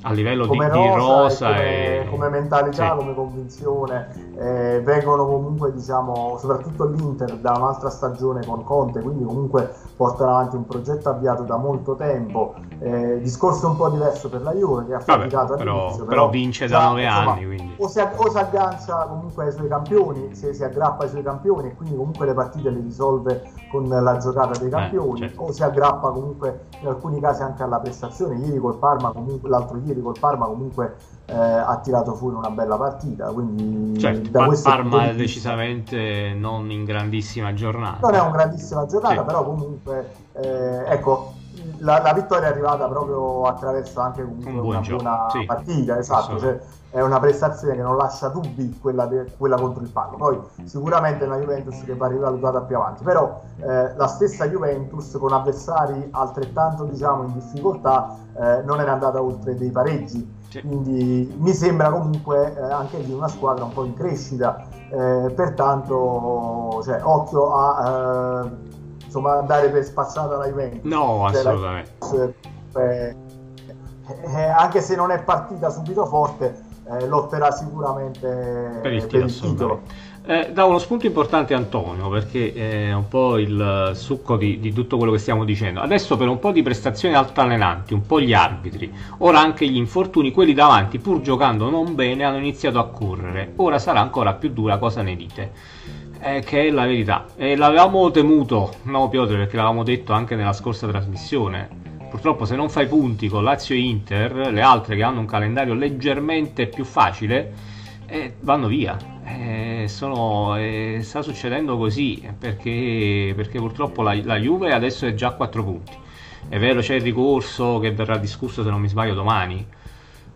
a livello come di, rosa, di rosa come, e... come mentalità, sì. come convinzione, eh, vengono comunque, diciamo, soprattutto l'Inter da un'altra stagione con Conte, quindi comunque portano avanti un progetto avviato da molto tempo. Eh, discorso un po' diverso per la Juve che ha faticato però, però, però vince da nove anni. Quindi. O, si, o si aggancia comunque ai suoi campioni, se si aggrappa ai suoi campioni e quindi comunque le partite le risolve con la giocata dei eh, campioni, eh, certo. o si aggrappa comunque in alcuni casi anche alla prestazione. Ieri col Parma, comunque, l'altro ieri col Parma comunque eh, ha tirato fuori una bella partita. Quindi certo, da questo Parma è decisamente non in grandissima giornata. Non è una grandissima giornata, sì. però comunque eh, ecco. La, la, vittoria è arrivata proprio attraverso anche un una gioco. buona sì, partita, esatto, cioè, è una prestazione che non lascia dubbi quella, de, quella contro il Parma. Poi sicuramente è una Juventus che va rivalutata più avanti, però eh, la stessa Juventus con avversari altrettanto diciamo in difficoltà eh, non era andata oltre dei pareggi quindi mi sembra comunque eh, anche lì una squadra un po' in crescita, eh, pertanto cioè, occhio a eh, insomma, andare per spacciata la Juventus. No, cioè, assolutamente. La, eh, eh, anche se non è partita subito forte, eh, lotterà sicuramente per il, per il titolo. Eh, dà uno spunto importante Antonio perché è un po' il succo di, di, tutto quello che stiamo dicendo. Adesso per un po' di prestazioni altalenanti, un po' gli arbitri, ora anche gli infortuni, quelli davanti pur giocando non bene hanno iniziato a correre. Ora sarà ancora più dura, cosa ne dite? Eh, che è la verità. E l'avevamo temuto, no Piotr, perché l'avevamo detto anche nella scorsa trasmissione. Purtroppo se non fai punti con Lazio e Inter, le altre che hanno un calendario leggermente più facile, eh, vanno via eh, sono, eh, sta succedendo così perché, perché purtroppo la, la, Juve adesso è già a 4 punti. È vero, c'è il ricorso che verrà discusso, se non mi sbaglio, domani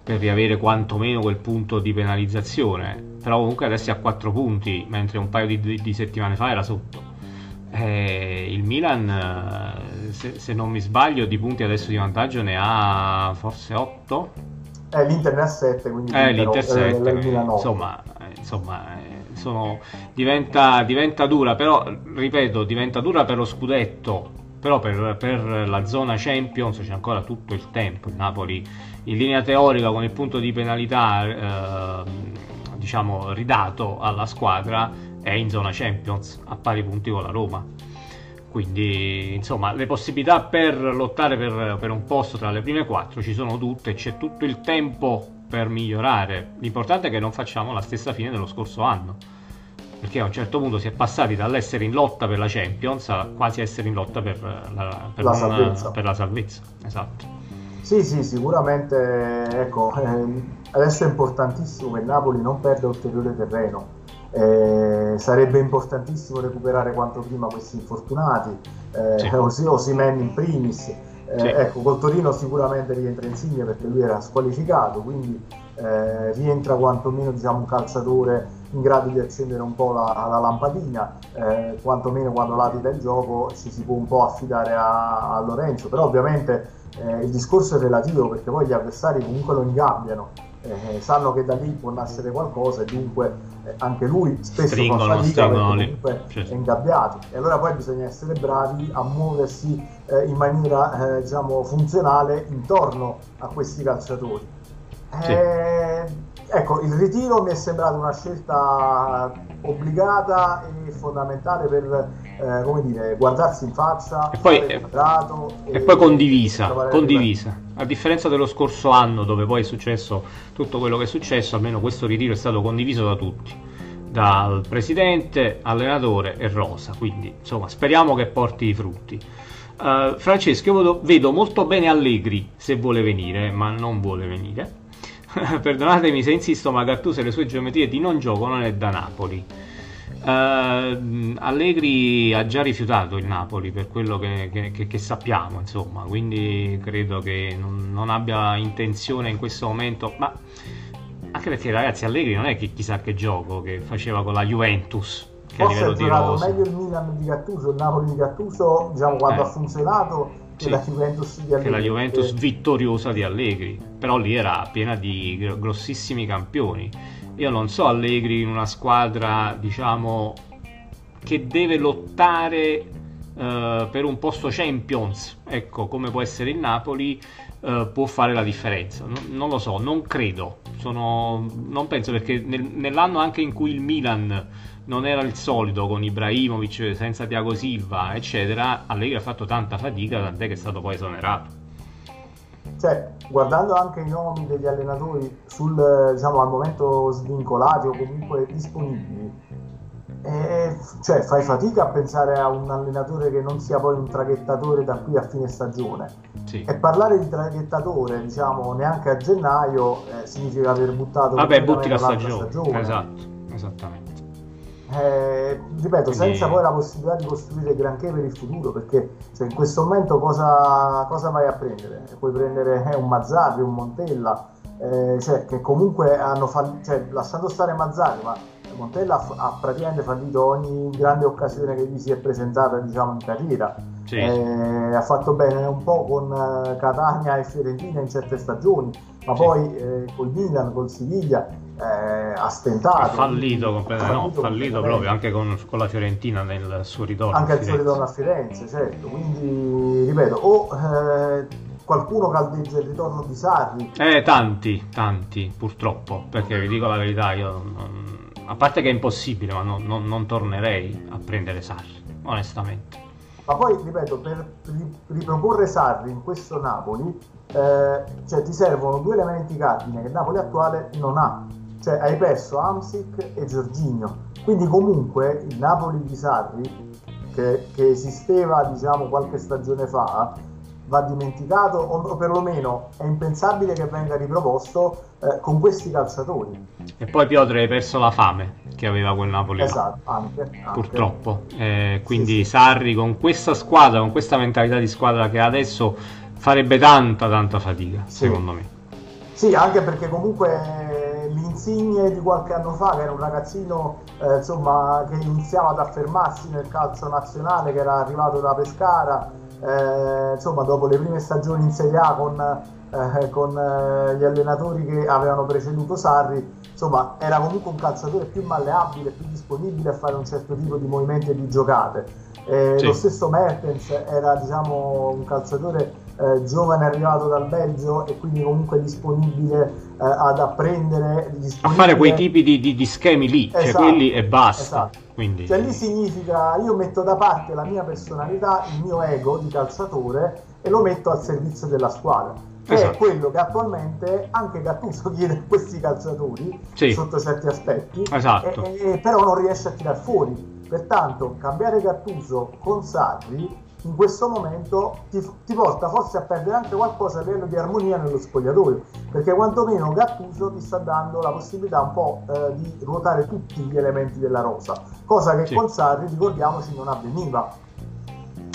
per riavere quantomeno quel punto di penalizzazione. Però comunque adesso è a 4 punti, mentre un paio di, di settimane fa era sotto. Eh, il Milan, eh, se, se, non mi sbaglio, di punti adesso di vantaggio ne ha forse 8. Eh, l'Inter ne ha 7, quindi eh, l'Inter 7, eh, insomma, insomma sono, diventa, diventa dura, però ripeto, diventa dura per lo scudetto però per, per, la zona Champions c'è ancora tutto il tempo. Il Napoli in linea teorica con il punto di penalità eh, diciamo ridato alla squadra è in zona Champions a pari punti con la Roma. Quindi insomma le possibilità per lottare per, per un posto tra le prime quattro ci sono tutte, c'è tutto il tempo per migliorare. L'importante è che non facciamo la stessa fine dello scorso anno perché a un certo punto si è passati dall'essere in lotta per la Champions a quasi essere in lotta per la, per la, salvezza. Per la salvezza. Esatto. Sì, sì, sicuramente ecco, eh, adesso è importantissimo che Napoli non perda ulteriore terreno. Eh, sarebbe importantissimo recuperare quanto prima questi infortunati, eh, sì. Osimen in primis. Eh, sì. Ecco, col Torino sicuramente rientra Insigne perché lui era squalificato, quindi eh, rientra quantomeno diciamo, un calciatore in grado di accendere un po' la, la lampadina, eh, quantomeno quando latita il gioco ci si può un po' affidare a, a Lorenzo, però ovviamente eh, il discorso è relativo perché poi gli avversari comunque lo ingabbiano, eh, sanno che da lì può nascere qualcosa e dunque eh, anche lui spesso stringono, fa fatica comunque certo. è ingabbiato e allora poi bisogna essere bravi a muoversi eh, in maniera eh, diciamo funzionale intorno a questi calciatori. Sì. Ecco, il ritiro mi è sembrato una scelta obbligata e fondamentale per eh, come dire, guardarsi in faccia e poi, e, e poi condivisa, condivisa. A differenza dello scorso anno dove poi è successo tutto quello che è successo, almeno questo ritiro è stato condiviso da tutti, dal presidente, allenatore e Rosa. Quindi insomma speriamo che porti i frutti. Uh, Francesco, io vedo molto bene Allegri se vuole venire, ma non vuole venire perdonatemi se insisto, ma Gattuso e le sue geometrie di non gioco non è da Napoli. Uh, Allegri ha già rifiutato il Napoli per quello che, che, che sappiamo, insomma, quindi credo che non, non, abbia intenzione in questo momento, ma anche perché ragazzi Allegri non è che chissà che gioco che faceva con la Juventus. Che Forse a livello di meglio il Milan di Gattuso, il Napoli di Gattuso, diciamo, quando eh. ha funzionato sì, la Juventus di Allegri. Che la Juventus vittoriosa di Allegri, però lì era piena di grossissimi campioni. Io non so Allegri in una squadra, diciamo, che deve lottare uh, per un posto Champions, ecco, come può essere il Napoli, uh, può fare la differenza. Non, non lo so, non credo. Sono, non penso perché nel, nell'anno anche in cui il Milan non era il solito con Ibrahimovic senza Tiago Silva, eccetera. Allegri ha fatto tanta fatica, tant'è che è stato poi esonerato. Cioè, guardando anche i nomi degli allenatori sul, diciamo, al momento svincolati o comunque disponibili, eh, cioè, fai fatica a pensare a un allenatore che non sia poi un traghettatore da qui a fine stagione. Sì. E parlare di traghettatore, diciamo, neanche a gennaio eh, significa aver buttato Vabbè, butti la stagione. stagione. Esatto, esattamente eh, ripeto, Quindi... senza poi la possibilità di costruire granché per il futuro, perché cioè, in questo momento cosa, cosa, vai a prendere? Puoi prendere eh, un Mazzarri, un Montella, eh, cioè, che comunque hanno fallito, cioè, lasciando stare Mazzarri, ma Montella ha, ha, praticamente fallito ogni grande occasione che gli si è presentata diciamo, in carriera. Sì. Eh, ha fatto bene un po' con eh, Catania e Fiorentina in certe stagioni, ma sì. poi eh, col Milan, col Siviglia eh, ha stentato. Ha fallito, completamente, no, fallito, fallito proprio anche con, con, la Fiorentina nel suo ritorno. Anche al suo ritorno a Firenze, certo. Quindi, ripeto, o eh, qualcuno caldeggia il ritorno di Sarri. Eh, tanti, tanti, purtroppo, perché vi dico la verità, io non, a parte che è impossibile, ma non, non, non tornerei a prendere Sarri, onestamente. Ma poi, ripeto, per riproporre Sarri in questo Napoli, eh, cioè ti servono due elementi cardine che Napoli attuale non ha. Cioè hai perso Amsic e Giorginio. Quindi comunque il Napoli di Sarri, che, che esisteva diciamo qualche stagione fa, va dimenticato o, perlomeno è impensabile che venga riproposto eh, con questi calciatori. E poi Piotr hai perso la fame che aveva quel Napoli. Esatto, anche, anche. Purtroppo. Eh, quindi sì, sì. Sarri con questa squadra, con questa mentalità di squadra che ha adesso farebbe tanta tanta fatica, sì. secondo me. Sì, anche perché comunque Insigne di qualche anno fa, che era un ragazzino eh, insomma, che iniziava ad affermarsi nel calcio nazionale, che era arrivato da Pescara, eh, insomma, dopo le prime stagioni in Serie A con, eh, con eh, gli allenatori che avevano preceduto Sarri, insomma, era comunque un calciatore più malleabile, più disponibile a fare un certo tipo di movimenti e di giocate. Eh, sì. Lo stesso Mertens era diciamo, un calciatore eh, giovane arrivato dal Belgio e quindi comunque disponibile eh, ad apprendere a fare quei tipi di, di, di schemi lì, cioè esatto, cioè quelli e basta. Esatto. Quindi... Cioè lì significa io metto da parte la mia personalità, il mio ego di calciatore e lo metto al servizio della squadra. Che esatto. è quello che attualmente anche Gattuso chiede a questi calciatori sì. sotto certi aspetti, esatto. e, e, però non riesce a tirar fuori. Pertanto cambiare Gattuso con Sarri in questo momento ti, ti, porta forse a perdere anche qualcosa a livello di armonia nello spogliatoio, perché quantomeno Gattuso ti sta dando la possibilità un po' eh, di ruotare tutti gli elementi della rosa, cosa che sì. con Sarri, ricordiamoci, non avveniva.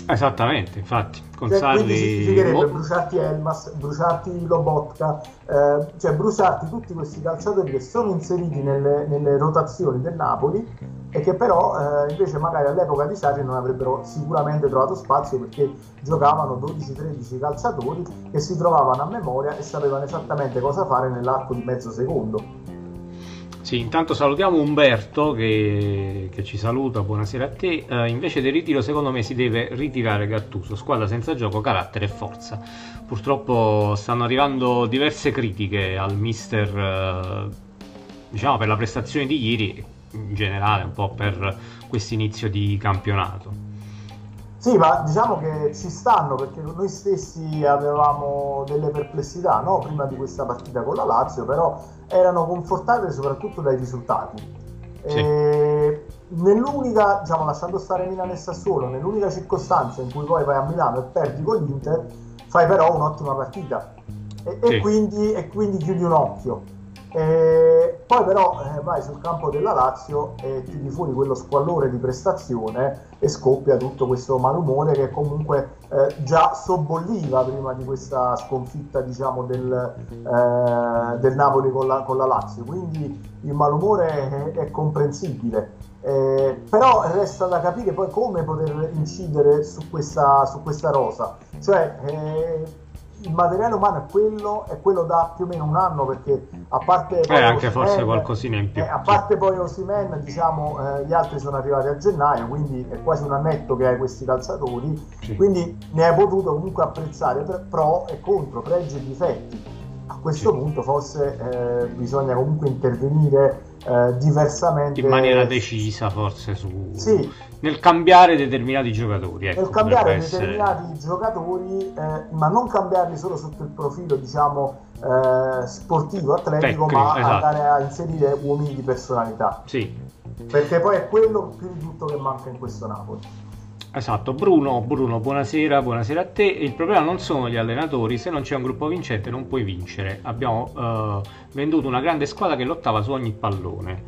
Esattamente, infatti, con cioè, Sarri... Quindi significherebbe oh. bruciarti Elmas, bruciarti Lobotka, eh, cioè bruciarti tutti questi calciatori che sono inseriti nelle, nelle rotazioni del Napoli e che però eh, invece magari all'epoca di Sarri non avrebbero sicuramente trovato spazio perché giocavano 12-13 calciatori che si trovavano a memoria e sapevano esattamente cosa fare nell'arco di mezzo secondo. Sì, intanto salutiamo Umberto che, che ci saluta, buonasera a te. Uh, invece del ritiro secondo me si deve ritirare Gattuso, squadra senza gioco, carattere e forza. Purtroppo stanno arrivando diverse critiche al mister, uh, diciamo per la prestazione di ieri, in generale un po' per questo inizio di campionato. Sì, ma diciamo che ci stanno perché noi stessi avevamo delle perplessità no? prima di questa partita con la Lazio, però erano confortate soprattutto dai risultati. Sì. E nell'unica, diciamo, lasciando stare Milan e Sassuolo, nell'unica circostanza in cui poi vai a Milano e perdi con l'Inter, fai però un'ottima partita e, sì. e, quindi, e quindi chiudi un occhio. E poi però eh, vai sul campo della Lazio e tiri fuori quello squallore di prestazione e scoppia tutto questo malumore che comunque eh, già sobbolliva prima di questa sconfitta diciamo, del, eh, del Napoli con la, con la, Lazio. Quindi il malumore è, è comprensibile. Eh, però resta da capire poi come poter incidere su questa, su questa rosa. Cioè, eh, il materiale umano è quello, è quello da più o meno un anno perché a parte eh, anche Osimen, forse qualcosina in più eh, a parte poi Osimen diciamo eh, gli altri sono arrivati a gennaio quindi è quasi un annetto che hai questi calciatori sì. quindi ne hai potuto comunque apprezzare pro e contro pregi e difetti a questo sì. punto forse eh, bisogna comunque intervenire eh, diversamente in maniera decisa forse su... sì. nel cambiare determinati giocatori ecco, nel cambiare determinati essere... giocatori eh, ma non cambiarli solo sotto il profilo diciamo eh, sportivo atletico Tecnico, ma esatto. andare a inserire uomini di personalità sì. perché poi è quello più di tutto che manca in questo Napoli Esatto, Bruno, Bruno, buonasera, buonasera a te. Il problema non sono gli allenatori, se non c'è un gruppo vincente non puoi vincere. Abbiamo uh, venduto una grande squadra che lottava su ogni pallone.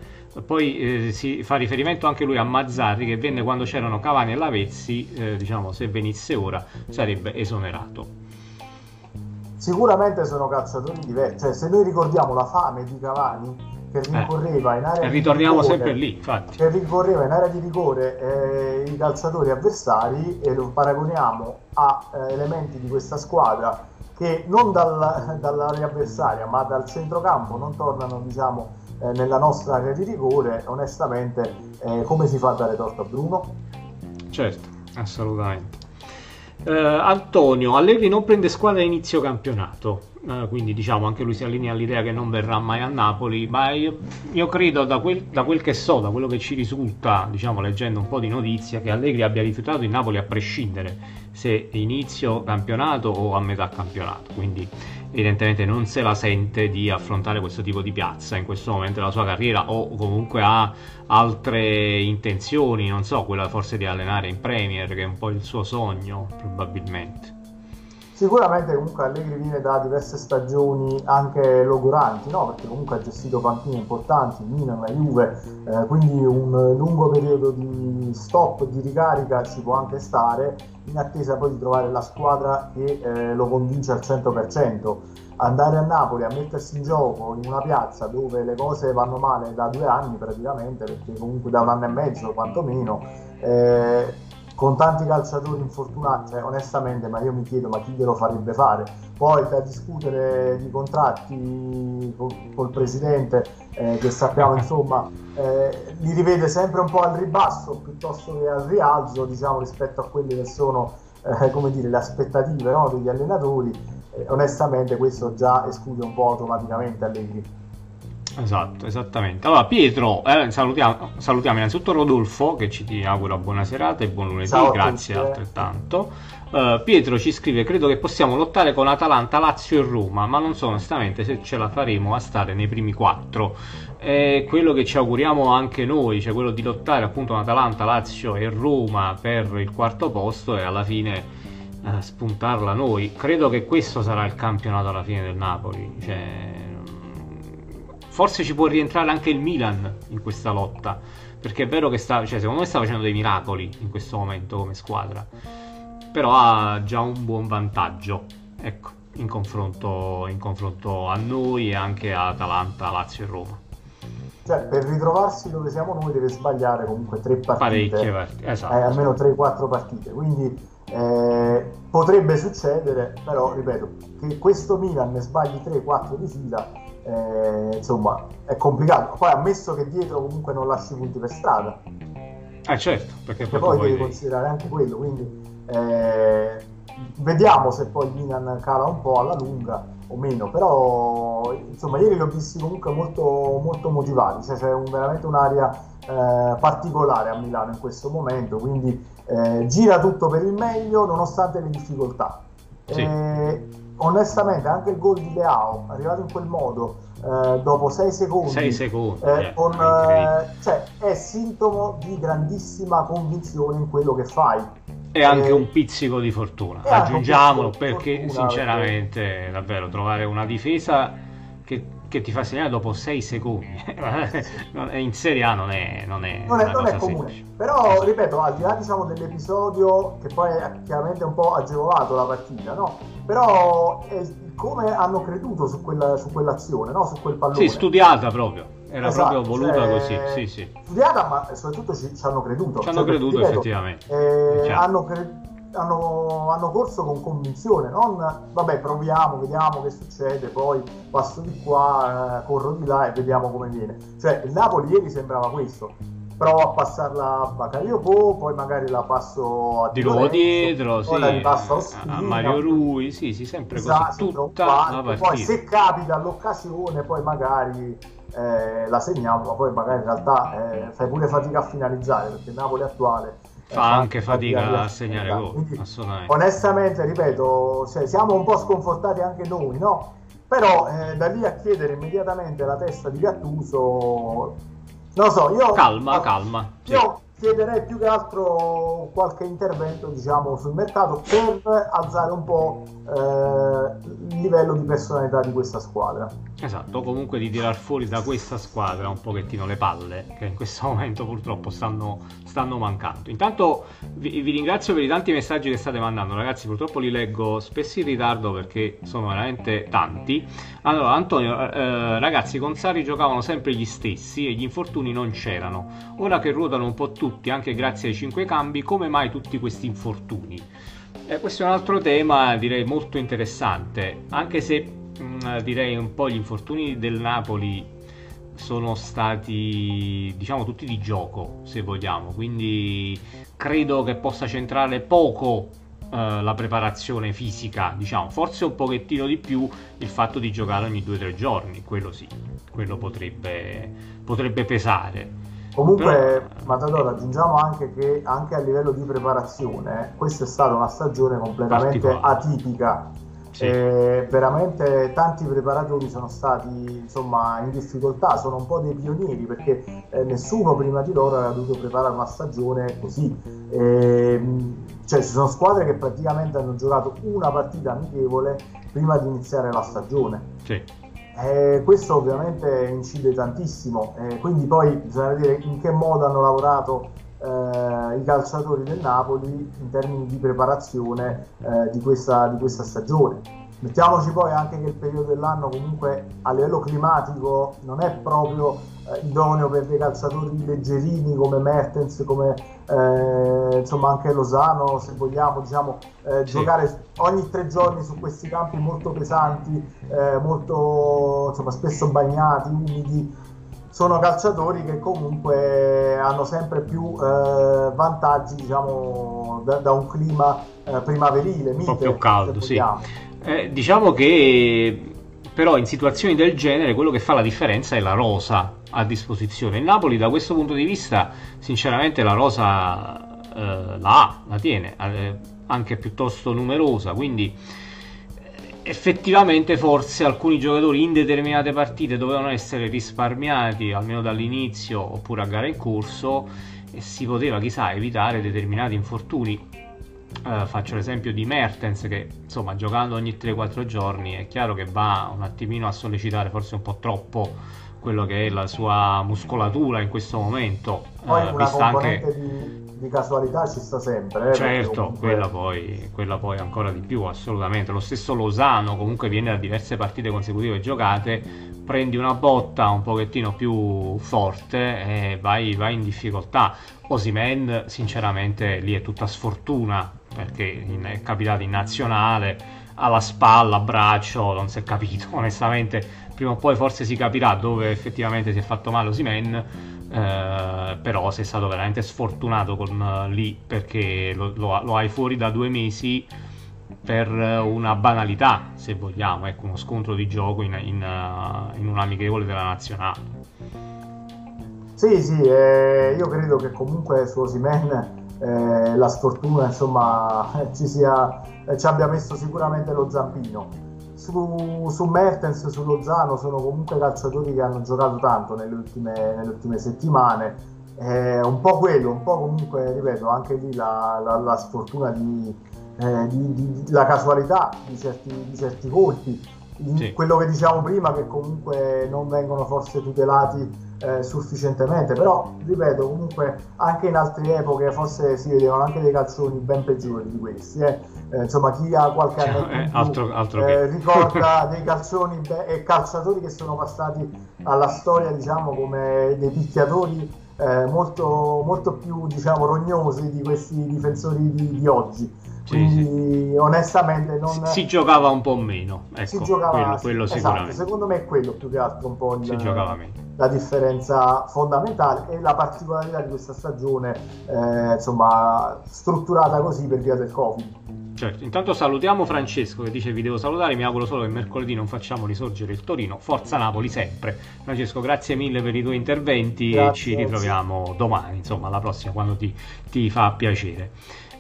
Poi eh, si fa riferimento anche lui a Mazzarri che venne quando c'erano Cavani e Lavezzi, eh, diciamo se venisse ora sarebbe esonerato. Sicuramente sono calciatori diversi, cioè se noi ricordiamo la fame di Cavani che rincorreva eh, in area rigore, lì rincorreva in area di rigore eh, i calciatori avversari e lo paragoniamo a eh, elementi di questa squadra che non dal, dall'area avversaria ma dal centrocampo non tornano diciamo eh, nella nostra area di rigore onestamente eh, come si fa a dare torto a Bruno? certo assolutamente. Uh, Antonio, Allegri non prende squadra a inizio campionato, uh, quindi diciamo anche lui si allinea all'idea che non verrà mai a Napoli, ma io, io credo da quel, da quel, che so, da quello che ci risulta, diciamo leggendo un po' di notizie, che Allegri abbia rifiutato il Napoli a prescindere se inizio campionato o a metà campionato, quindi evidentemente non se la sente di affrontare questo tipo di piazza in questo momento della sua carriera o comunque ha altre intenzioni, non so, quella forse di allenare in Premier che è un po' il suo sogno probabilmente. Sicuramente comunque Allegri viene da diverse stagioni anche logoranti, no? perché comunque ha gestito panchine importanti, Milan, la Juve, eh, quindi un lungo periodo di stop, di ricarica ci può anche stare, in attesa poi di trovare la squadra che eh, lo convince al 100%. Andare a Napoli a mettersi in gioco in una piazza dove le cose vanno male da due anni praticamente, perché comunque da un anno e mezzo quantomeno, eh, con tanti calciatori infortunati, cioè, onestamente, ma io mi chiedo ma chi glielo farebbe fare? Poi per discutere di contratti col, col presidente, eh, che sappiamo insomma, eh, li rivede sempre un po' al ribasso piuttosto che al rialzo, diciamo, rispetto a quelle che sono eh, come dire, le aspettative no, degli allenatori. Eh, onestamente questo già esclude un po' automaticamente Allegri. Esatto, esattamente. Allora, Pietro, eh, salutiamo, salutiamo, innanzitutto Rodolfo che ci augura buona serata e buon lunedì, Ciao grazie tutti, altrettanto. Uh, Pietro ci scrive: Credo che possiamo lottare con Atalanta, Lazio e Roma, ma non so onestamente se ce la faremo a stare nei primi quattro. È quello che ci auguriamo anche noi, cioè quello di lottare appunto con Atalanta, Lazio e Roma per il quarto posto e alla fine uh, spuntarla noi. Credo che questo sarà il campionato alla fine del Napoli. Cioè forse ci può rientrare anche il Milan in questa lotta. Perché è vero che sta, cioè, secondo me sta facendo dei miracoli in questo momento come squadra. Però ha già un buon vantaggio. Ecco, in confronto, in confronto a noi e anche a Atalanta, Lazio e Roma. Cioè, per ritrovarsi dove siamo noi deve sbagliare comunque tre partite. Partite, esatto. Eh, almeno 3-4 partite. Quindi eh, potrebbe succedere, però ripeto, che questo Milan sbagli 3-4 di fila eh, insomma è complicato. Poi ammesso che dietro comunque non lasci punti per strada. Eh certo, perché, perché poi devi considerare anche quello, quindi eh, vediamo se poi il Milan cala un po' alla lunga o meno, però insomma ieri li ho visti comunque molto, molto motivati, cioè c'è un, veramente un'area eh, particolare a Milano in questo momento, quindi eh, gira tutto per il meglio nonostante le difficoltà. Sì. Eh, onestamente anche il gol di Leao arrivato in quel modo eh, dopo 6 secondi, 6 secondi eh, con, eh, cioè, è sintomo di grandissima convinzione in quello che fai. E anche un pizzico di fortuna. aggiungiamolo perché fortuna, sinceramente perché... davvero trovare una difesa che che ti fa segnare dopo 6 secondi. in Serie A non è, non è, non è, non è comune. Semplice. Però, ripeto, al di là diciamo, dell'episodio che poi è chiaramente un po' agevolato la partita, no? Però è come hanno creduto su, quella, su quell'azione, no? su quel pallone. Sì, studiata proprio. Era esatto, proprio voluta cioè, così, sì, sì. Studiata, ma soprattutto ci, ci hanno creduto. Ci hanno cioè, creduto, ripeto, effettivamente. Eh, hanno creduto hanno, hanno, corso con convinzione, non vabbè proviamo, vediamo che succede, poi passo di qua, eh, corro di là e vediamo come viene. Cioè il Napoli ieri sembrava questo, provo a passarla a Bakayoko, poi magari la passo a di nuovo dietro, sì, a, a, Mario Rui, sì, sì, sempre esatto, così, tutta. Poi se capita l'occasione, poi magari eh, la segniamo, ma poi magari in realtà eh, fai pure fatica a finalizzare, perché il Napoli attuale fa anche fatica a segnare gol. Onestamente, ripeto, cioè, siamo un po' sconfortati anche noi, no? Però eh, da lì a chiedere immediatamente la testa di Gattuso, non so, io... Calma, calma. Io chiederei più che altro qualche intervento diciamo, sul mercato per alzare un po' eh, il livello di personalità di questa squadra. Esatto, comunque di tirar fuori da questa squadra un pochettino le palle che in questo momento purtroppo stanno, stanno mancando. Intanto vi, vi, ringrazio per i tanti messaggi che state mandando, ragazzi, purtroppo li leggo spesso in ritardo perché sono veramente tanti. Allora, Antonio, eh, ragazzi, con Sari giocavano sempre gli stessi e gli infortuni non c'erano. Ora che ruotano un po' tutti, anche grazie ai cinque cambi, come mai tutti questi infortuni? Eh, questo è un altro tema, direi molto interessante, anche se Mm, direi un po' gli infortuni del Napoli sono stati diciamo tutti di gioco se vogliamo. Quindi credo che possa centrare poco eh, la preparazione fisica diciamo. Forse un pochettino di più il fatto di giocare ogni 2-3 giorni quello sì. Quello potrebbe, potrebbe pesare Comunque, Però... Matador, aggiungiamo anche che anche a livello di preparazione, questa è stata una stagione completamente atipica sì. Eh, veramente tanti preparatori sono stati insomma, in difficoltà, sono un po' dei pionieri perché eh, nessuno prima di loro aveva dovuto preparare una stagione così. Eh, cioè ci sono squadre che praticamente hanno giocato una partita amichevole prima di iniziare la stagione. Sì. Eh, questo ovviamente incide tantissimo, eh, quindi poi bisogna vedere in che modo hanno lavorato eh, i calciatori del Napoli in termini di preparazione eh, di questa, di, questa, stagione. Mettiamoci poi anche che il periodo dell'anno comunque a livello climatico non è proprio eh, idoneo per dei calciatori leggerini come Mertens, come eh, insomma anche Lozano, se vogliamo, diciamo, eh, sì. giocare ogni tre giorni su questi campi molto pesanti, eh, molto insomma, spesso bagnati, umidi. Sono calciatori che comunque hanno sempre più eh, vantaggi diciamo, da, da, un clima eh, primaverile, mite, un po' più caldo, sì. Diciamo che però in situazioni del genere quello che fa la differenza è la rosa a disposizione. Il Napoli da questo punto di vista sinceramente la rosa eh, la ha, la tiene, eh, anche piuttosto numerosa, quindi eh, effettivamente forse alcuni giocatori in determinate partite dovevano essere risparmiati almeno dall'inizio oppure a gara in corso e si poteva chissà evitare determinati infortuni Uh, faccio l'esempio di Mertens che insomma giocando ogni 3-4 giorni è chiaro che va un attimino a sollecitare forse un po' troppo quello che è la sua muscolatura in questo momento. Poi una componente anche... di, di, casualità ci sta sempre eh, certo comunque... quella, poi, quella poi ancora di più assolutamente. Lo stesso Losano comunque viene da diverse partite consecutive giocate prendi una botta un pochettino più forte e vai, vai in difficoltà. Osimen sinceramente lì è tutta sfortuna perché in, è capitato in nazionale alla spalla, braccio, non si è capito onestamente. Prima o poi forse si capirà dove effettivamente si è fatto male Osimen eh, però sei stato veramente sfortunato con uh, lì perché lo, lo, lo, hai fuori da due mesi per una banalità se vogliamo ecco uno scontro di gioco in, in, uh, in un amichevole della nazionale. Sì sì eh, io credo che comunque su Osimen eh, la sfortuna insomma ci, sia, eh, ci abbia messo sicuramente lo zampino. Su, su Mertens, su Lozano sono comunque calciatori che hanno giocato tanto nelle ultime, nelle ultime settimane. Eh, un po' quello, un po' comunque, ripeto, anche lì la, la, la sfortuna di, eh, di, di, la casualità di certi, di certi colpi. Sì. Quello che diciamo prima, che comunque non vengono forse tutelati eh, sufficientemente, però ripeto comunque anche in altre epoche forse si vedevano anche dei calzoni ben peggiori di questi, eh. Eh, insomma chi ha qualche anno cioè, più, altro, altro eh, ricorda dei calzoni be- e calciatori che sono passati alla storia diciamo come dei picchiatori eh, molto, molto più diciamo rognosi di questi difensori di, di oggi quindi sì. onestamente non... si, si, giocava un po' meno ecco, si giocava, quello, quello esatto, sicuramente secondo me è quello più che altro un po' il, la differenza fondamentale e la particolarità di questa stagione eh, insomma strutturata così per via del covid Certo, intanto salutiamo Francesco che dice vi devo salutare, mi auguro solo che mercoledì non facciamo risorgere il Torino, forza Napoli sempre. Francesco, grazie mille per i tuoi interventi grazie, e ci ritroviamo domani, insomma, alla prossima quando ti, ti fa piacere.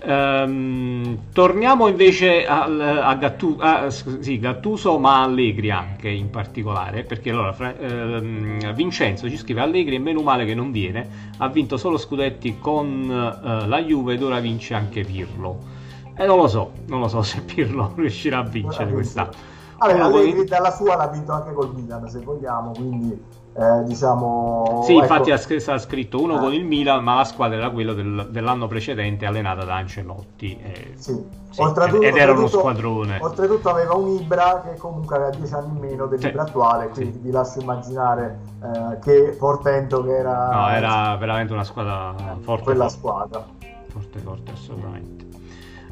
Um, torniamo invece al, a, Gattu, a sì, Gattuso, ma Allegri anche in particolare. Perché allora fra, ehm, Vincenzo ci scrive: Allegri è meno male che non viene. Ha vinto solo scudetti con eh, la Juve ed ora vince anche Pirlo. E eh, non lo so, non lo so se Pirlo riuscirà a vincere quest'anno. Vabbè, Allegri dalla sua l'ha vinto anche col Milan, se vogliamo, quindi eh, diciamo... Sì, ecco. infatti ha, scritto uno eh. con il Milan, ma la squadra era quella del, dell'anno precedente allenata da Ancelotti. Eh, sì. sì oltretutto, ed era uno squadrone. Oltretutto aveva un Ibra che comunque aveva 10 anni in meno dell'Ibra sì. attuale, quindi vi lascio immaginare eh, che portento che era... No, era veramente una squadra forte. Quella forte. squadra. Forte, forte, assolutamente.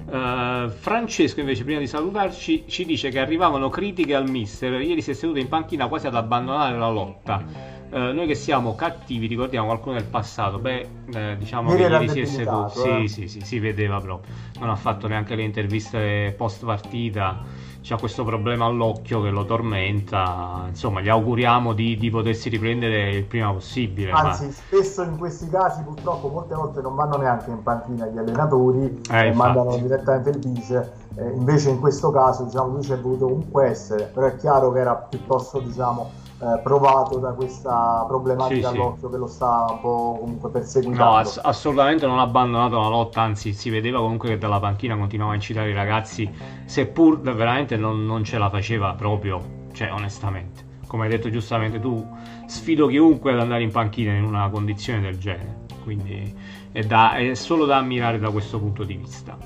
Uh, Francesco invece prima di salutarci ci dice che arrivavano critiche al mister. Ieri si è seduto in panchina quasi ad abbandonare la lotta. Uh, noi che siamo cattivi ricordiamo qualcuno del passato. Beh eh, diciamo ieri che ieri si è seduto. eh. sì, sì sì si vedeva proprio. Non ha fatto neanche le interviste post partita c'ha questo problema all'occhio che lo tormenta. Insomma, gli auguriamo di, di potersi riprendere il prima possibile. Anzi, ma... spesso in questi casi, purtroppo, molte volte non vanno neanche in panchina gli allenatori, eh, eh, mandano direttamente il vice. Eh, invece, in questo caso, diciamo, lui c'è voluto comunque essere, però è chiaro che era piuttosto, diciamo, eh, provato da questa problematica sì, all'occhio sì. che lo sta un po' comunque perseguitando. No, ass- assolutamente non ha abbandonato la lotta, anzi si vedeva comunque che dalla panchina continuava a incitare i ragazzi, seppur veramente non, non ce la faceva proprio, cioè onestamente. Come hai detto giustamente tu, sfido chiunque ad andare in panchina in una condizione del genere, quindi è, da, è solo da ammirare da questo punto di vista.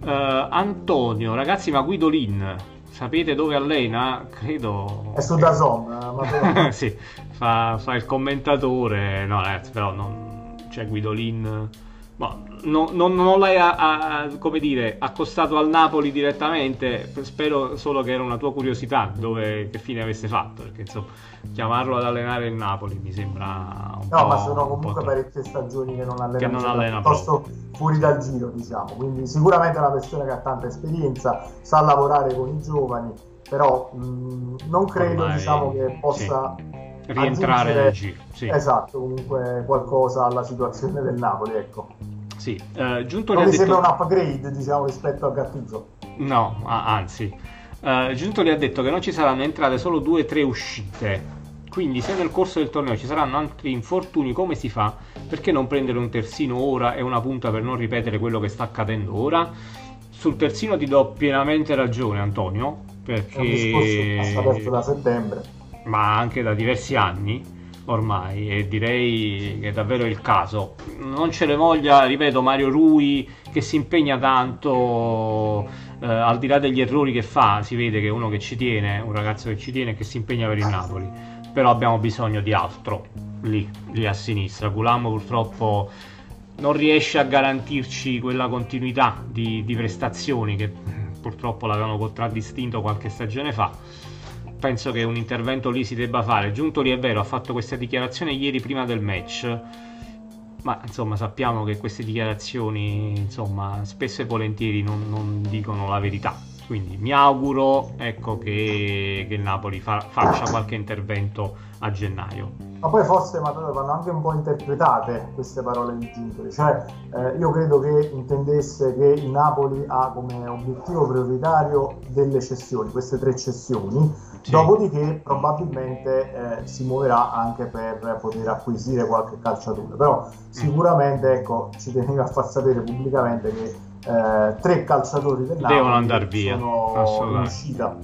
Uh, Antonio, ragazzi, ma Guidolin sapete dove allena? Credo. È su Dazon, eh, sì, fa, fa, il commentatore. No, ragazzi, però non c'è Guidolin. No, no, non, non l'hai a, a, come dire, accostato al Napoli direttamente. Spero solo che era una tua curiosità dove, che fine avesse fatto. Perché insomma, chiamarlo ad allenare il Napoli mi sembra un no, po'. No, ma sono comunque parecchie stagioni che non allena, che non allena piuttosto fuori dal giro, diciamo. Quindi, sicuramente è una persona che ha tanta esperienza, sa lavorare con i giovani, però mh, non credo Ormai, diciamo, che possa. Sì rientrare nel giro. Sì. Esatto, comunque qualcosa alla situazione del Napoli, ecco. Sì, uh, Giunto non mi detto... sembra un upgrade, diciamo, rispetto a Gattuso. No, anzi. Uh, Giunto gli ha detto che non ci saranno entrate solo due o tre uscite. Quindi se nel corso del torneo ci saranno altri infortuni, come si fa? Perché non prendere un terzino ora e una punta per non ripetere quello che sta accadendo ora? Sul terzino ti do pienamente ragione, Antonio, perché... È un discorso aperto da settembre ma anche da diversi anni ormai e direi che è davvero il caso. Non ce ne voglia, ripeto, Mario Rui che si impegna tanto, eh, al di là degli errori che fa, si vede che è uno che ci tiene, un ragazzo che ci tiene e che si impegna per il Napoli, però abbiamo bisogno di altro lì, lì a sinistra. Gulam purtroppo non riesce a garantirci quella continuità di, di prestazioni che purtroppo l'avevano contraddistinto qualche stagione fa penso che un intervento lì si debba fare. Giuntoli è vero, ha fatto questa dichiarazione ieri prima del match, ma insomma sappiamo che queste dichiarazioni insomma, spesso e volentieri non, non dicono la verità. Quindi mi auguro ecco, che, che Napoli fa, faccia qualche intervento a gennaio. Ma poi forse Matteo vanno anche un po' interpretate queste parole di Giuntoli, cioè eh, io credo che intendesse che il Napoli ha come obiettivo prioritario delle cessioni, queste tre cessioni, sì. dopodiché probabilmente eh, si muoverà anche per poter acquisire qualche calciatore, però sicuramente ecco, ci teneva a far sapere pubblicamente che eh, tre calciatori del Napoli devono andare via sono in uscita.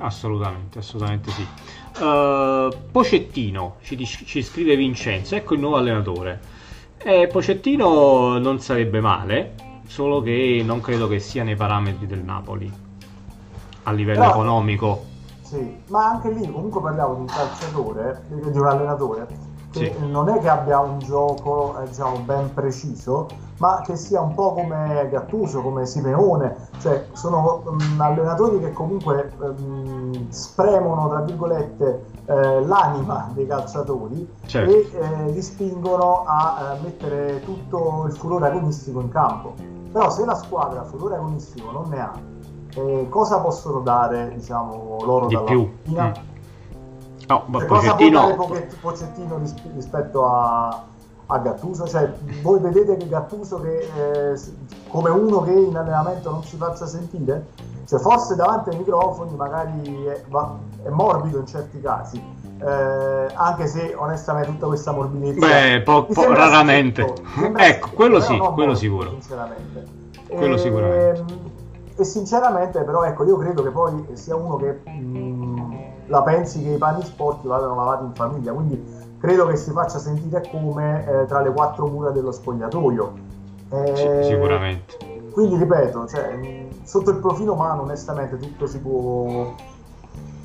Assolutamente, assolutamente sì. Uh, Pocettino ci, ci, scrive Vincenzo, ecco il nuovo allenatore. Eh, Pocettino non sarebbe male, solo che non credo che sia nei parametri del Napoli a livello Però, economico. Sì, ma anche lì comunque parliamo di un calciatore, di un allenatore che sì. non è che abbia un gioco eh, diciamo, ben preciso, ma che sia un po' come Gattuso, come Simeone, cioè sono um, allenatori che comunque um, spremono, tra virgolette, eh, l'anima dei calciatori certo. e eh, li spingono a eh, mettere tutto il furore agonistico in campo. Però se la squadra furore agonistico non ne ha, eh, cosa possono dare diciamo, loro di dalla più? Mm. No, ma Pochettino... Cosa Pochettino rispetto a a Gattuso? Cioè, voi vedete che Gattuso che, eh, come uno che in allenamento non si faccia sentire? Cioè, forse davanti ai microfoni magari è, va, è morbido in certi casi, eh, anche se onestamente tutta questa morbidezza... Beh, po- po- raramente. ecco, quello sì, quello morbido, sicuro. Sinceramente. Quello e, sicuramente. Ehm, e sinceramente però ecco, io credo che poi sia uno che mh, la pensi che i panni sporchi vadano lavati in famiglia, quindi credo che si faccia sentire come eh, tra le quattro mura dello spogliatoio. Eh, sicuramente. Quindi ripeto, cioè, sotto il profilo umano onestamente tutto si può,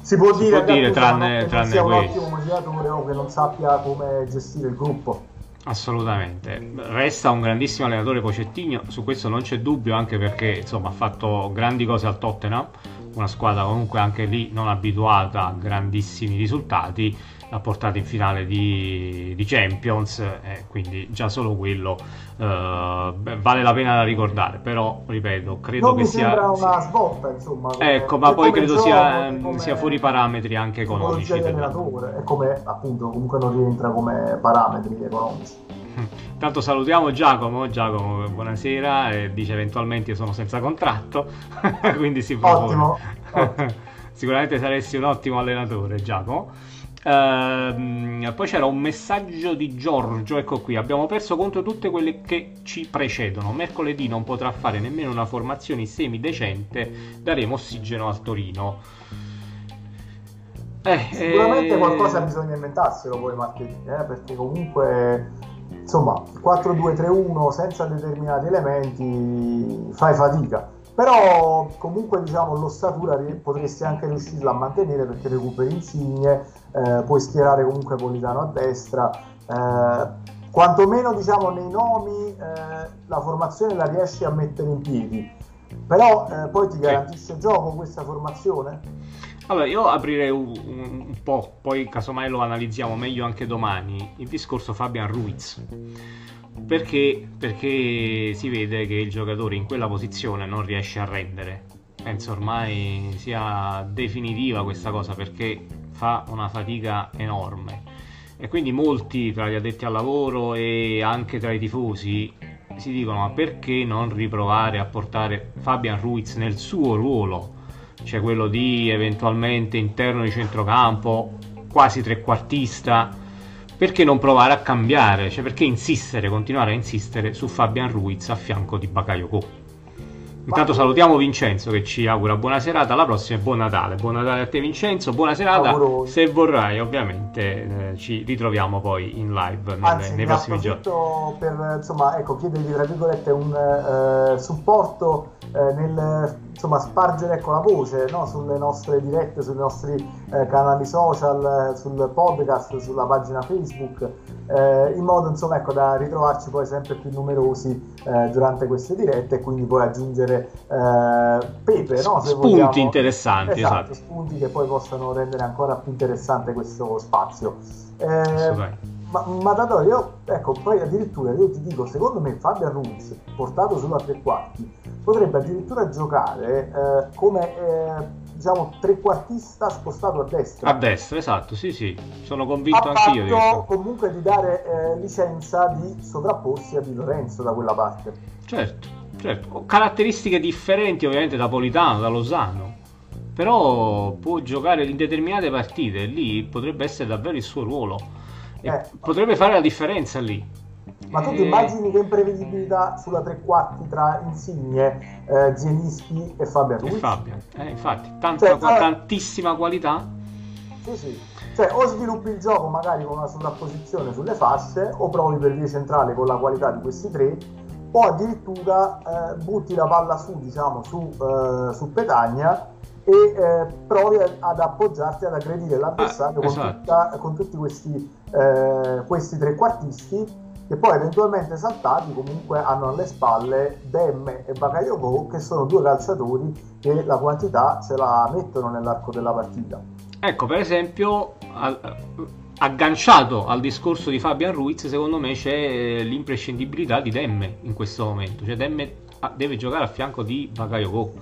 si può si dire, può dire tranne, che tranne sia un ottimo motivatore o che non sappia come gestire il gruppo. Assolutamente, resta un grandissimo allenatore Pocettino, su questo non c'è dubbio, anche perché insomma, ha fatto grandi cose al Tottenham, una squadra comunque anche lì non abituata a grandissimi risultati l'ha portata in finale di, di Champions, eh, quindi già solo quello eh, vale la pena da ricordare. Però, ripeto, credo non che sia. una svolta, insomma. Ecco, ma poi credo sia, sia, fuori parametri anche economici. E come appunto comunque non rientra come parametri economici. Intanto salutiamo Giacomo, Giacomo buonasera, e dice eventualmente io sono senza contratto, quindi si può... Ottimo. sicuramente saresti un ottimo allenatore, Giacomo. Uh, poi c'era un messaggio di Giorgio, ecco qui, abbiamo perso contro tutte quelle che ci precedono. Mercoledì non potrà fare nemmeno una formazione semi-decente, daremo ossigeno al Torino. Eh, Sicuramente eh... qualcosa bisogna inventarselo poi martedì, eh, perché comunque insomma 4-2-3-1 senza determinati elementi fai fatica. Però comunque diciamo l'ossatura potresti anche riuscirla a mantenere perché recuperi Insigne eh, puoi schierare comunque Politano a destra eh, quantomeno diciamo nei nomi eh, la formazione la riesci a mettere in piedi. Però eh, poi ti garantisce gioco questa formazione? Allora, io aprirei un, un, po', poi casomai lo analizziamo meglio anche domani, il discorso Fabian Ruiz. Perché? Perché si vede che il giocatore in quella posizione non riesce a rendere. Penso ormai sia definitiva questa cosa perché fa una fatica enorme. E quindi molti tra gli addetti al lavoro e anche tra i tifosi si dicono ma perché non riprovare a portare Fabian Ruiz nel suo ruolo? Cioè quello di eventualmente interno di centrocampo, quasi trequartista perché non provare a cambiare? Cioè, perché insistere, continuare a insistere su Fabian Ruiz a fianco di Bakayoko? Intanto salutiamo Vincenzo che ci augura buona serata, alla prossima e buon Natale. Buon Natale a te Vincenzo, buona serata. Auguro. Se vorrai ovviamente eh, ci ritroviamo poi in live nelle, Anzi, nei prossimi giorni. per insomma, ecco, chiedervi tra virgolette un eh, supporto eh, nel insomma, spargere ecco, la voce no? sulle nostre dirette, sui nostri eh, canali social, eh, sul podcast, sulla pagina Facebook, eh, in modo insomma, ecco, da ritrovarci poi sempre più numerosi eh, durante queste dirette e quindi poi aggiungere eh, pepe, no? Se spunti vogliamo. interessanti, esatto, esatto. spunti che poi possano rendere ancora più interessante questo spazio. Eh, ma, ma da dove io, ecco, poi addirittura io ti dico, secondo me Fabio Ruiz, portato sulla tre quarti, potrebbe addirittura giocare eh, come eh, diciamo trequartista spostato a destra. A destra, esatto, sì, sì, sono convinto anche io di questo. comunque di dare eh, licenza di sovrapporsi a Di Lorenzo da quella parte. Certo, certo, caratteristiche differenti ovviamente da Politano, da Lozano. Però può giocare in determinate partite, lì potrebbe essere davvero il suo ruolo eh, potrebbe fare la differenza lì. Ma tu ti eh. immagini che imprevedibilità sulla tre quarti tra Insigne, eh, Zielinski e Fabian Ruiz? E Fabian, eh, infatti, tanta, cioè, allora, tantissima qualità. Sì, sì. Cioè, o sviluppi il gioco magari con una sovrapposizione sulle fasce, o provi per via centrale con la qualità di questi tre, o addirittura eh, butti la palla su, diciamo, su, eh, su Petagna e eh, provi ad appoggiarti ad aggredire l'avversario ah, esatto. con, tutta, con, tutti questi, eh, questi trequartisti che poi eventualmente saltati comunque hanno alle spalle Demme e Bakayoko che sono due calciatori che la quantità ce la mettono nell'arco della partita. Ecco, per esempio, agganciato al discorso di Fabian Ruiz, secondo me c'è l'imprescindibilità di Demme in questo momento. Cioè Demme deve giocare a fianco di Bakayoko.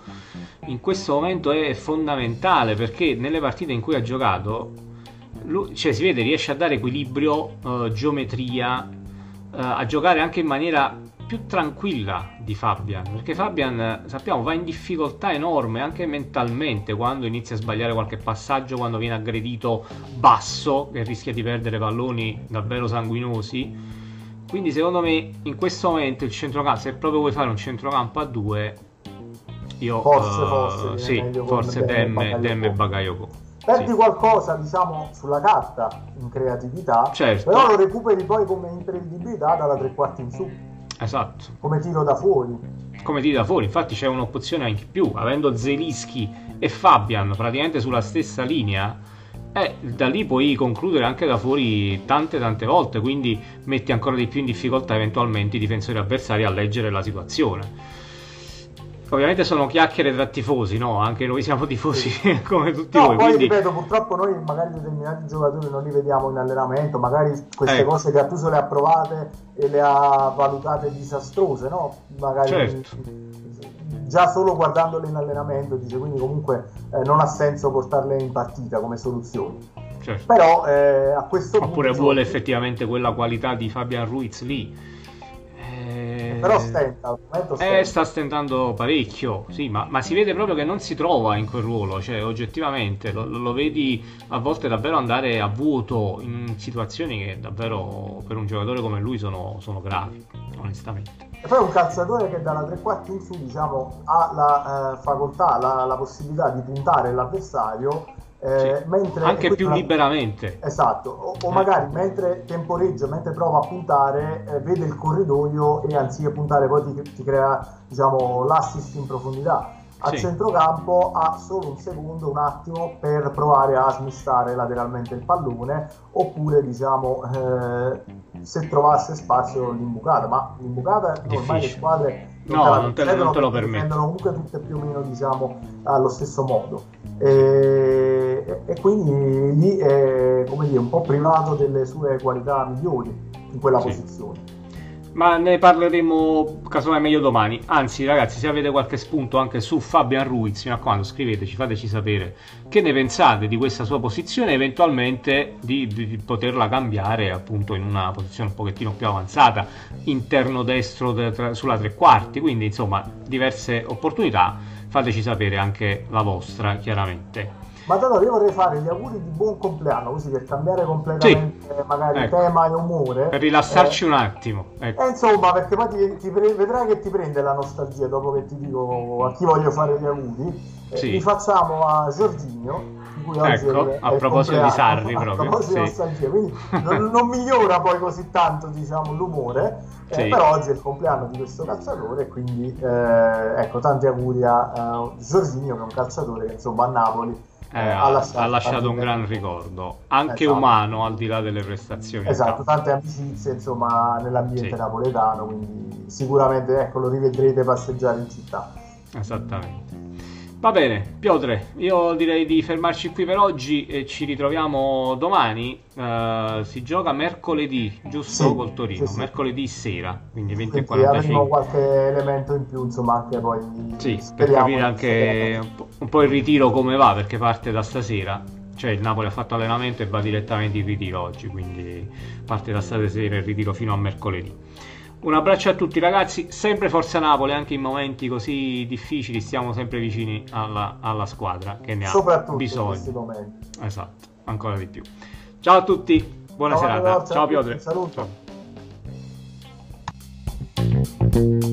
In questo momento è fondamentale perché nelle partite in cui ha giocato, lui, cioè, si vede, riesce a dare equilibrio, uh, geometria, uh, a giocare anche in maniera più tranquilla di Fabian. Perché Fabian, sappiamo, va in difficoltà enorme anche mentalmente quando inizia a sbagliare qualche passaggio, quando viene aggredito basso, che rischia di perdere palloni davvero sanguinosi quindi secondo me in questo momento il centrocampo, se proprio vuoi fare un centrocampo a due, io forse, uh, forse, sì, forse Demme e Bagayoko. Perdi sì. qualcosa, diciamo, sulla carta in creatività, certo. però lo recuperi poi come imprevedibilità dalla tre quarti in su. Esatto. Come tiro da fuori. Come tiro da fuori, infatti c'è un'opzione anche più, avendo Zelischi e Fabian praticamente sulla stessa linea eh, da lì puoi concludere anche da fuori tante tante volte, quindi metti ancora di più in difficoltà eventualmente i difensori avversari a leggere la situazione. Ovviamente sono chiacchiere tra tifosi, no? Anche noi siamo tifosi come tutti no, voi. Poi quindi... ripeto, purtroppo noi magari determinati giocatori non li vediamo in allenamento, magari queste ecco. cose Gattuso le ha provate e le ha valutate disastrose, no? Magari certo già solo guardandole in allenamento dice quindi comunque eh, non ha senso portarle in partita come soluzioni. Certo. Però eh, a questo Oppure punto... vuole effettivamente quella qualità di Fabian Ruiz lì. Eh, Però stenta, stenta. Eh, sta stentando parecchio, sì, ma, ma, si vede proprio che non si trova in quel ruolo, cioè oggettivamente lo, lo, vedi a volte davvero andare a vuoto in situazioni che davvero per un giocatore come lui sono, sono gravi, onestamente. E poi un calciatore che dalla tre quarti in su diciamo, ha la eh, facoltà, la, la possibilità di puntare l'avversario eh, sì, anche più la... liberamente. Esatto, o, o eh. magari mentre temporeggia, mentre prova a puntare, eh, vede il corridoio e anziché puntare poi ti, ti crea diciamo, l'assist in profondità. A sì. centrocampo ha solo un secondo, un attimo per provare a smistare lateralmente il pallone oppure diciamo eh, se trovasse spazio l'imbucata, ma l'imbucata ormai le squadre no, non te, non te lo permettono comunque tutte più o meno diciamo allo stesso modo e, e quindi lì è dire un po' privato delle sue qualità migliori in quella sì. posizione ma ne parleremo casomai meglio domani. Anzi, ragazzi, se avete qualche spunto anche su Fabian Ruiz, mi raccomando, scriveteci, fateci sapere che ne pensate di questa sua posizione, eventualmente di, di, poterla cambiare appunto in una posizione un pochettino più avanzata, interno destro de, tra, sulla tre quarti. Quindi, insomma, diverse opportunità. Fateci sapere anche la vostra, chiaramente. Ma allora io vorrei fare gli auguri di buon compleanno, così per cambiare completamente sì. magari ecco. tema e umore. Per rilassarci eh, un attimo. Ecco. Eh, insomma, perché poi ti, ti pre- vedrai che ti prende la nostalgia dopo che ti dico a chi voglio fare gli auguri. Eh, sì. Li facciamo a Giorginio, ecco, è, a proposito di Sarri proprio. A proposito sì. di nostalgia, quindi non, non, migliora poi così tanto diciamo, l'umore, eh, sì. però oggi è il compleanno di questo calciatore, quindi eh, ecco, tanti auguri a uh, Giorginio che è un calciatore che insomma a Napoli eh, ha, lasciato, ha lasciato un gran ricordo, anche esatto. umano al di là delle prestazioni. Esatto, tante amicizie insomma nell'ambiente sì. napoletano, quindi sicuramente ecco, lo rivedrete passeggiare in città. Esattamente. Va bene, Piotre, io direi di fermarci qui per oggi e ci ritroviamo domani. Uh, si gioca mercoledì, giusto sì, col Torino? Sì, sì. Mercoledì sera, quindi 20 e 45. Avremo qualche elemento in più, insomma, anche poi. Sì, per capire anche un po', un po' il ritiro come va, perché parte da stasera. Cioè il Napoli ha fatto allenamento e va direttamente in ritiro oggi, quindi parte da stasera il ritiro fino a mercoledì. Un abbraccio a tutti ragazzi, sempre Forza Napoli, anche in momenti così difficili stiamo sempre vicini alla, alla squadra che ne ha bisogno. in questi momenti. Esatto, ancora di più. Ciao a tutti, buona ciao, serata. Ciao Piotre. Saluto. Ciao.